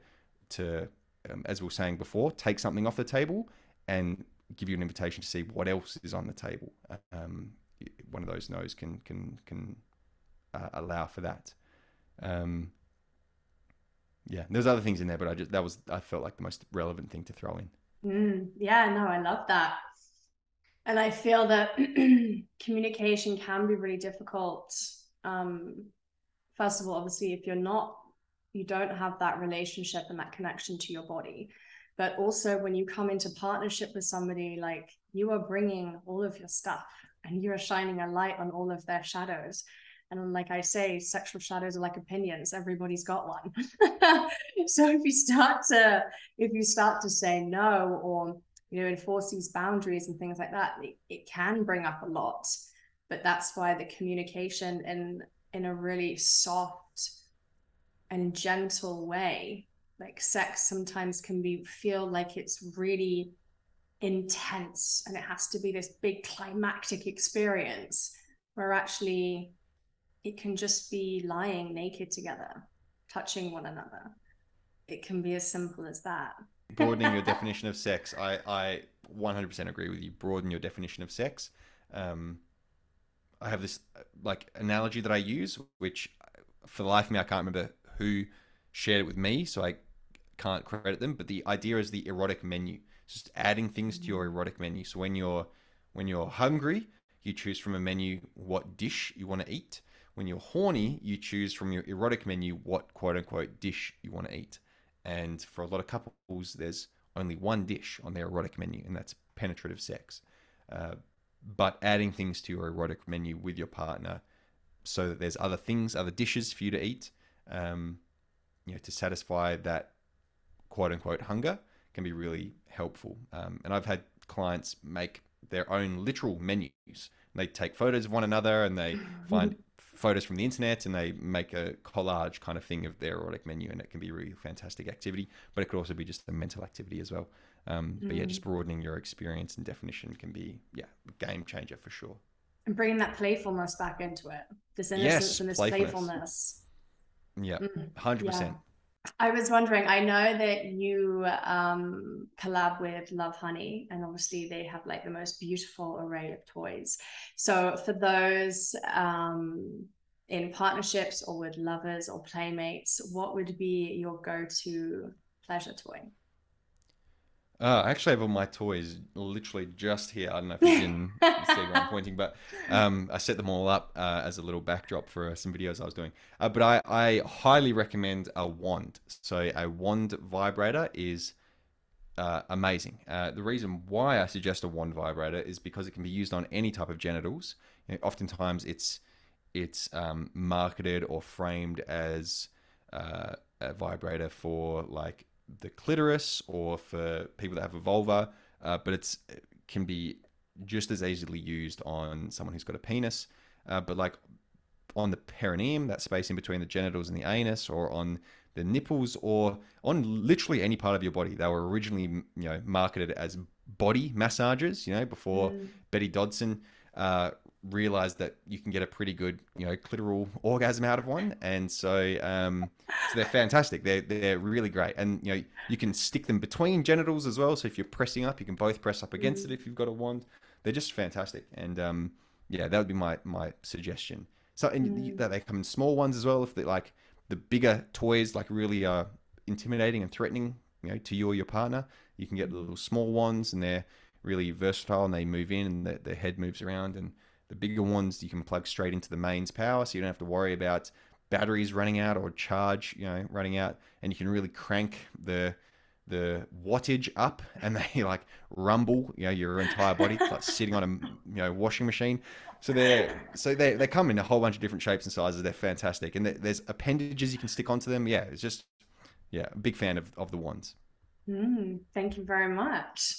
to um, as we were saying before take something off the table and give you an invitation to see what else is on the table um, one of those no's can can can uh, allow for that um, yeah there's other things in there but i just that was i felt like the most relevant thing to throw in Mm, yeah, no, I love that. And I feel that [clears throat] communication can be really difficult. Um, first of all, obviously, if you're not, you don't have that relationship and that connection to your body. But also, when you come into partnership with somebody, like you are bringing all of your stuff and you are shining a light on all of their shadows. And like I say, sexual shadows are like opinions. Everybody's got one. [laughs] so if you start to if you start to say no or you know enforce these boundaries and things like that, it, it can bring up a lot. But that's why the communication in in a really soft and gentle way, like sex sometimes can be feel like it's really intense and it has to be this big climactic experience where actually it can just be lying naked together, touching one another. It can be as simple as that. broadening your definition of sex. I i 100% agree with you. Broaden your definition of sex. Um i have this uh, like analogy that i use which uh, for the life of me i can't remember who shared it with me so i can't credit them but the idea is the erotic menu. It's just adding things to your erotic menu. So when you're when you're hungry you choose from a menu what dish you want to eat when you're horny you choose from your erotic menu what quote unquote dish you want to eat and for a lot of couples, there's only one dish on their erotic menu, and that's penetrative sex. Uh, but adding things to your erotic menu with your partner so that there's other things, other dishes for you to eat, um, you know, to satisfy that quote unquote hunger can be really helpful. Um, and I've had clients make their own literal menus. They take photos of one another and they [laughs] find photos from the internet and they make a collage kind of thing of their erotic menu and it can be a really fantastic activity but it could also be just a mental activity as well um, but yeah just broadening your experience and definition can be yeah a game changer for sure And bringing that playfulness back into it, this innocence Yes, and this playfulness. playfulness. yeah Mm. 100% I was wondering, I know that you um, collab with Lovehoney, and obviously they have like the most beautiful array of toys. So, for those um, in partnerships or with lovers or playmates, what would be your go to pleasure toy? Uh, I actually have all my toys literally just here. I don't know if you can [laughs] see where I'm pointing, but um, I set them all up uh, as a little backdrop for uh, some videos I was doing. Uh, but I, I highly recommend a wand. So a wand vibrator is uh, amazing. Uh, the reason why I suggest a wand vibrator is because it can be used on any type of genitals. You know, oftentimes, it's it's um, marketed or framed as uh, a vibrator for like the clitoris or for people that have a vulva, uh, but it's it can be just as easily used on someone who's got a penis, uh, but like on the perineum, that space in between the genitals and the anus, or on the nipples, or on literally any part of your body. They were originally, you know, marketed as body massages. You know, before Mm. Betty Dodson uh, realized that you can get a pretty good, you know, clitoral orgasm out of one, and so um, so they're fantastic. They're they're really great, and you know, you can stick them between genitals as well. So if you're pressing up, you can both press up against it if you've got a wand. They're just fantastic, and um, yeah, that would be my my suggestion. So and Mm. that they come in small ones as well. If they like the bigger toys, like really are intimidating and threatening, you know, to you or your partner, you can get the little small ones, and they're really versatile, and they move in, and the, the head moves around. And the bigger ones you can plug straight into the mains power, so you don't have to worry about batteries running out or charge, you know, running out, and you can really crank the the wattage up and [laughs] they like rumble you know your entire body like sitting on a you know washing machine. So they're so they, they come in a whole bunch of different shapes and sizes. They're fantastic. And there's appendages you can stick onto them. Yeah it's just yeah a big fan of, of the ones. Mm, thank you very much.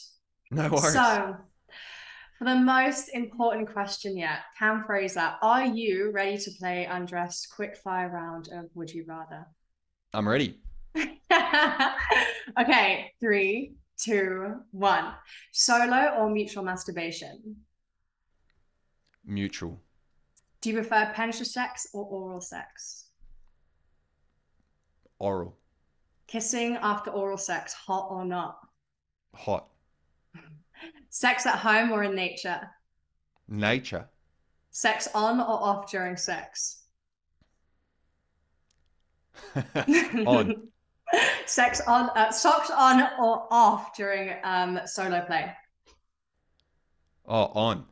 no worries. So, for the most important question yet, Cam Fraser, are you ready to play undressed quickfire round of Would You Rather? i'm ready [laughs] okay, three, two, one. Solo or mutual masturbation? Mutual. Do you prefer penetrative sex or oral sex? Oral. Kissing after oral sex, hot or not? Hot. Sex at home or in nature? Nature. Sex on or off during sex? [laughs] On. [laughs] Sex on, uh, socks on or off during um, solo play? Oh, on.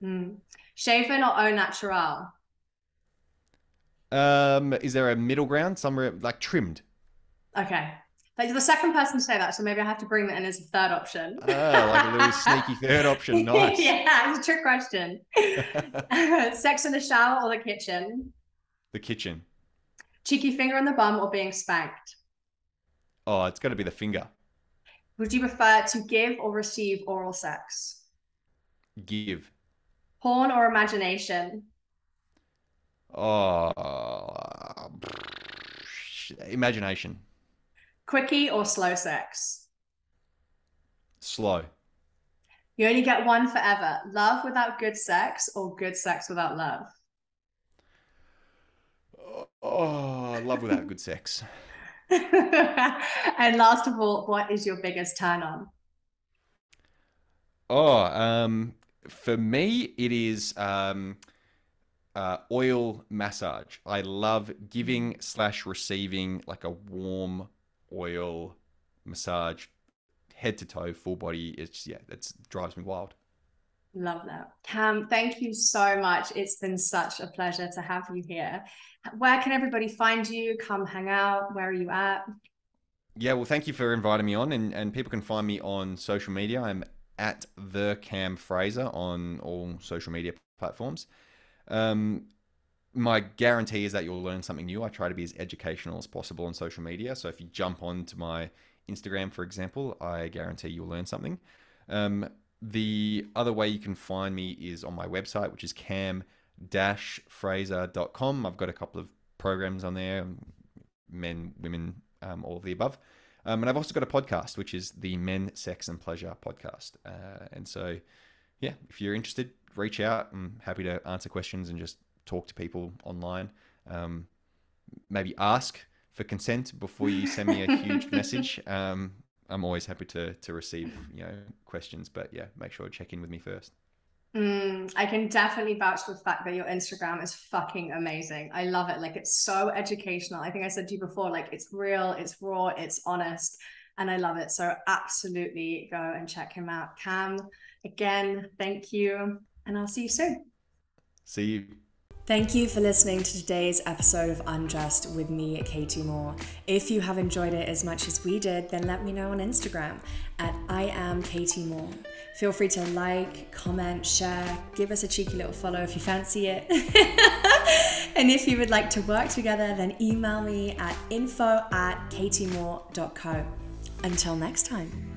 Hmm. Shaven or au natural? Um, is there a middle ground somewhere like trimmed? Okay. Like you're the second person to say that, so maybe I have to bring that in as a third option. Oh, like a little sneaky [laughs] third option. Nice. [laughs] yeah, it's a trick question. [laughs] Sex in the shower or the kitchen? the kitchen. Cheeky finger on the bum or being spanked? Oh, it's got to be the finger. Would you prefer to give or receive oral sex? Give. Porn or imagination? Oh, [sighs] imagination. Quickie or slow sex? Slow. You only get one forever. Love without good sex or good sex without love? Oh, love without good sex. [laughs] and last of all, what is your biggest turn on? Oh, um, for me, it is um, uh, oil massage. I love giving slash receiving like a warm oil massage, head to toe, full body. It's yeah, it drives me wild. Love that. Cam, thank you so much. It's been such a pleasure to have you here. Where can everybody find you? Come hang out. Where are you at? Yeah, well, thank you for inviting me on, and, and people can find me on social media. I'm at the Cam Fraser on all social media platforms. Um, my guarantee is that you'll learn something new. I try to be as educational as possible on social media. So if you jump onto my Instagram, for example, I guarantee you'll learn something. Um, the other way you can find me is on my website, which is cam-fraser.com. I've got a couple of programs on there, men, women, um, all of the above. Um, and I've also got a podcast, which is the Men, Sex, and Pleasure podcast. Uh, and so, yeah, if you're interested, reach out. I'm happy to answer questions and just talk to people online. Um, maybe ask for consent before you send me a huge [laughs] message. Um, I'm always happy to to receive you know questions, but yeah, make sure to check in with me first. Mm, I can definitely vouch for the fact that your Instagram is fucking amazing. I love it. Like it's so educational. I think I said to you before, like it's real, it's raw, it's honest, and I love it. So absolutely go and check him out. Cam, again, thank you, and I'll see you soon. See you. Thank you for listening to today's episode of Undressed with me, Katie Moore. If you have enjoyed it as much as we did, then let me know on Instagram at I am Katie Moore. Feel free to like, comment, share, give us a cheeky little follow if you fancy it. [laughs] and if you would like to work together, then email me at info at katiemoore.co. Until next time.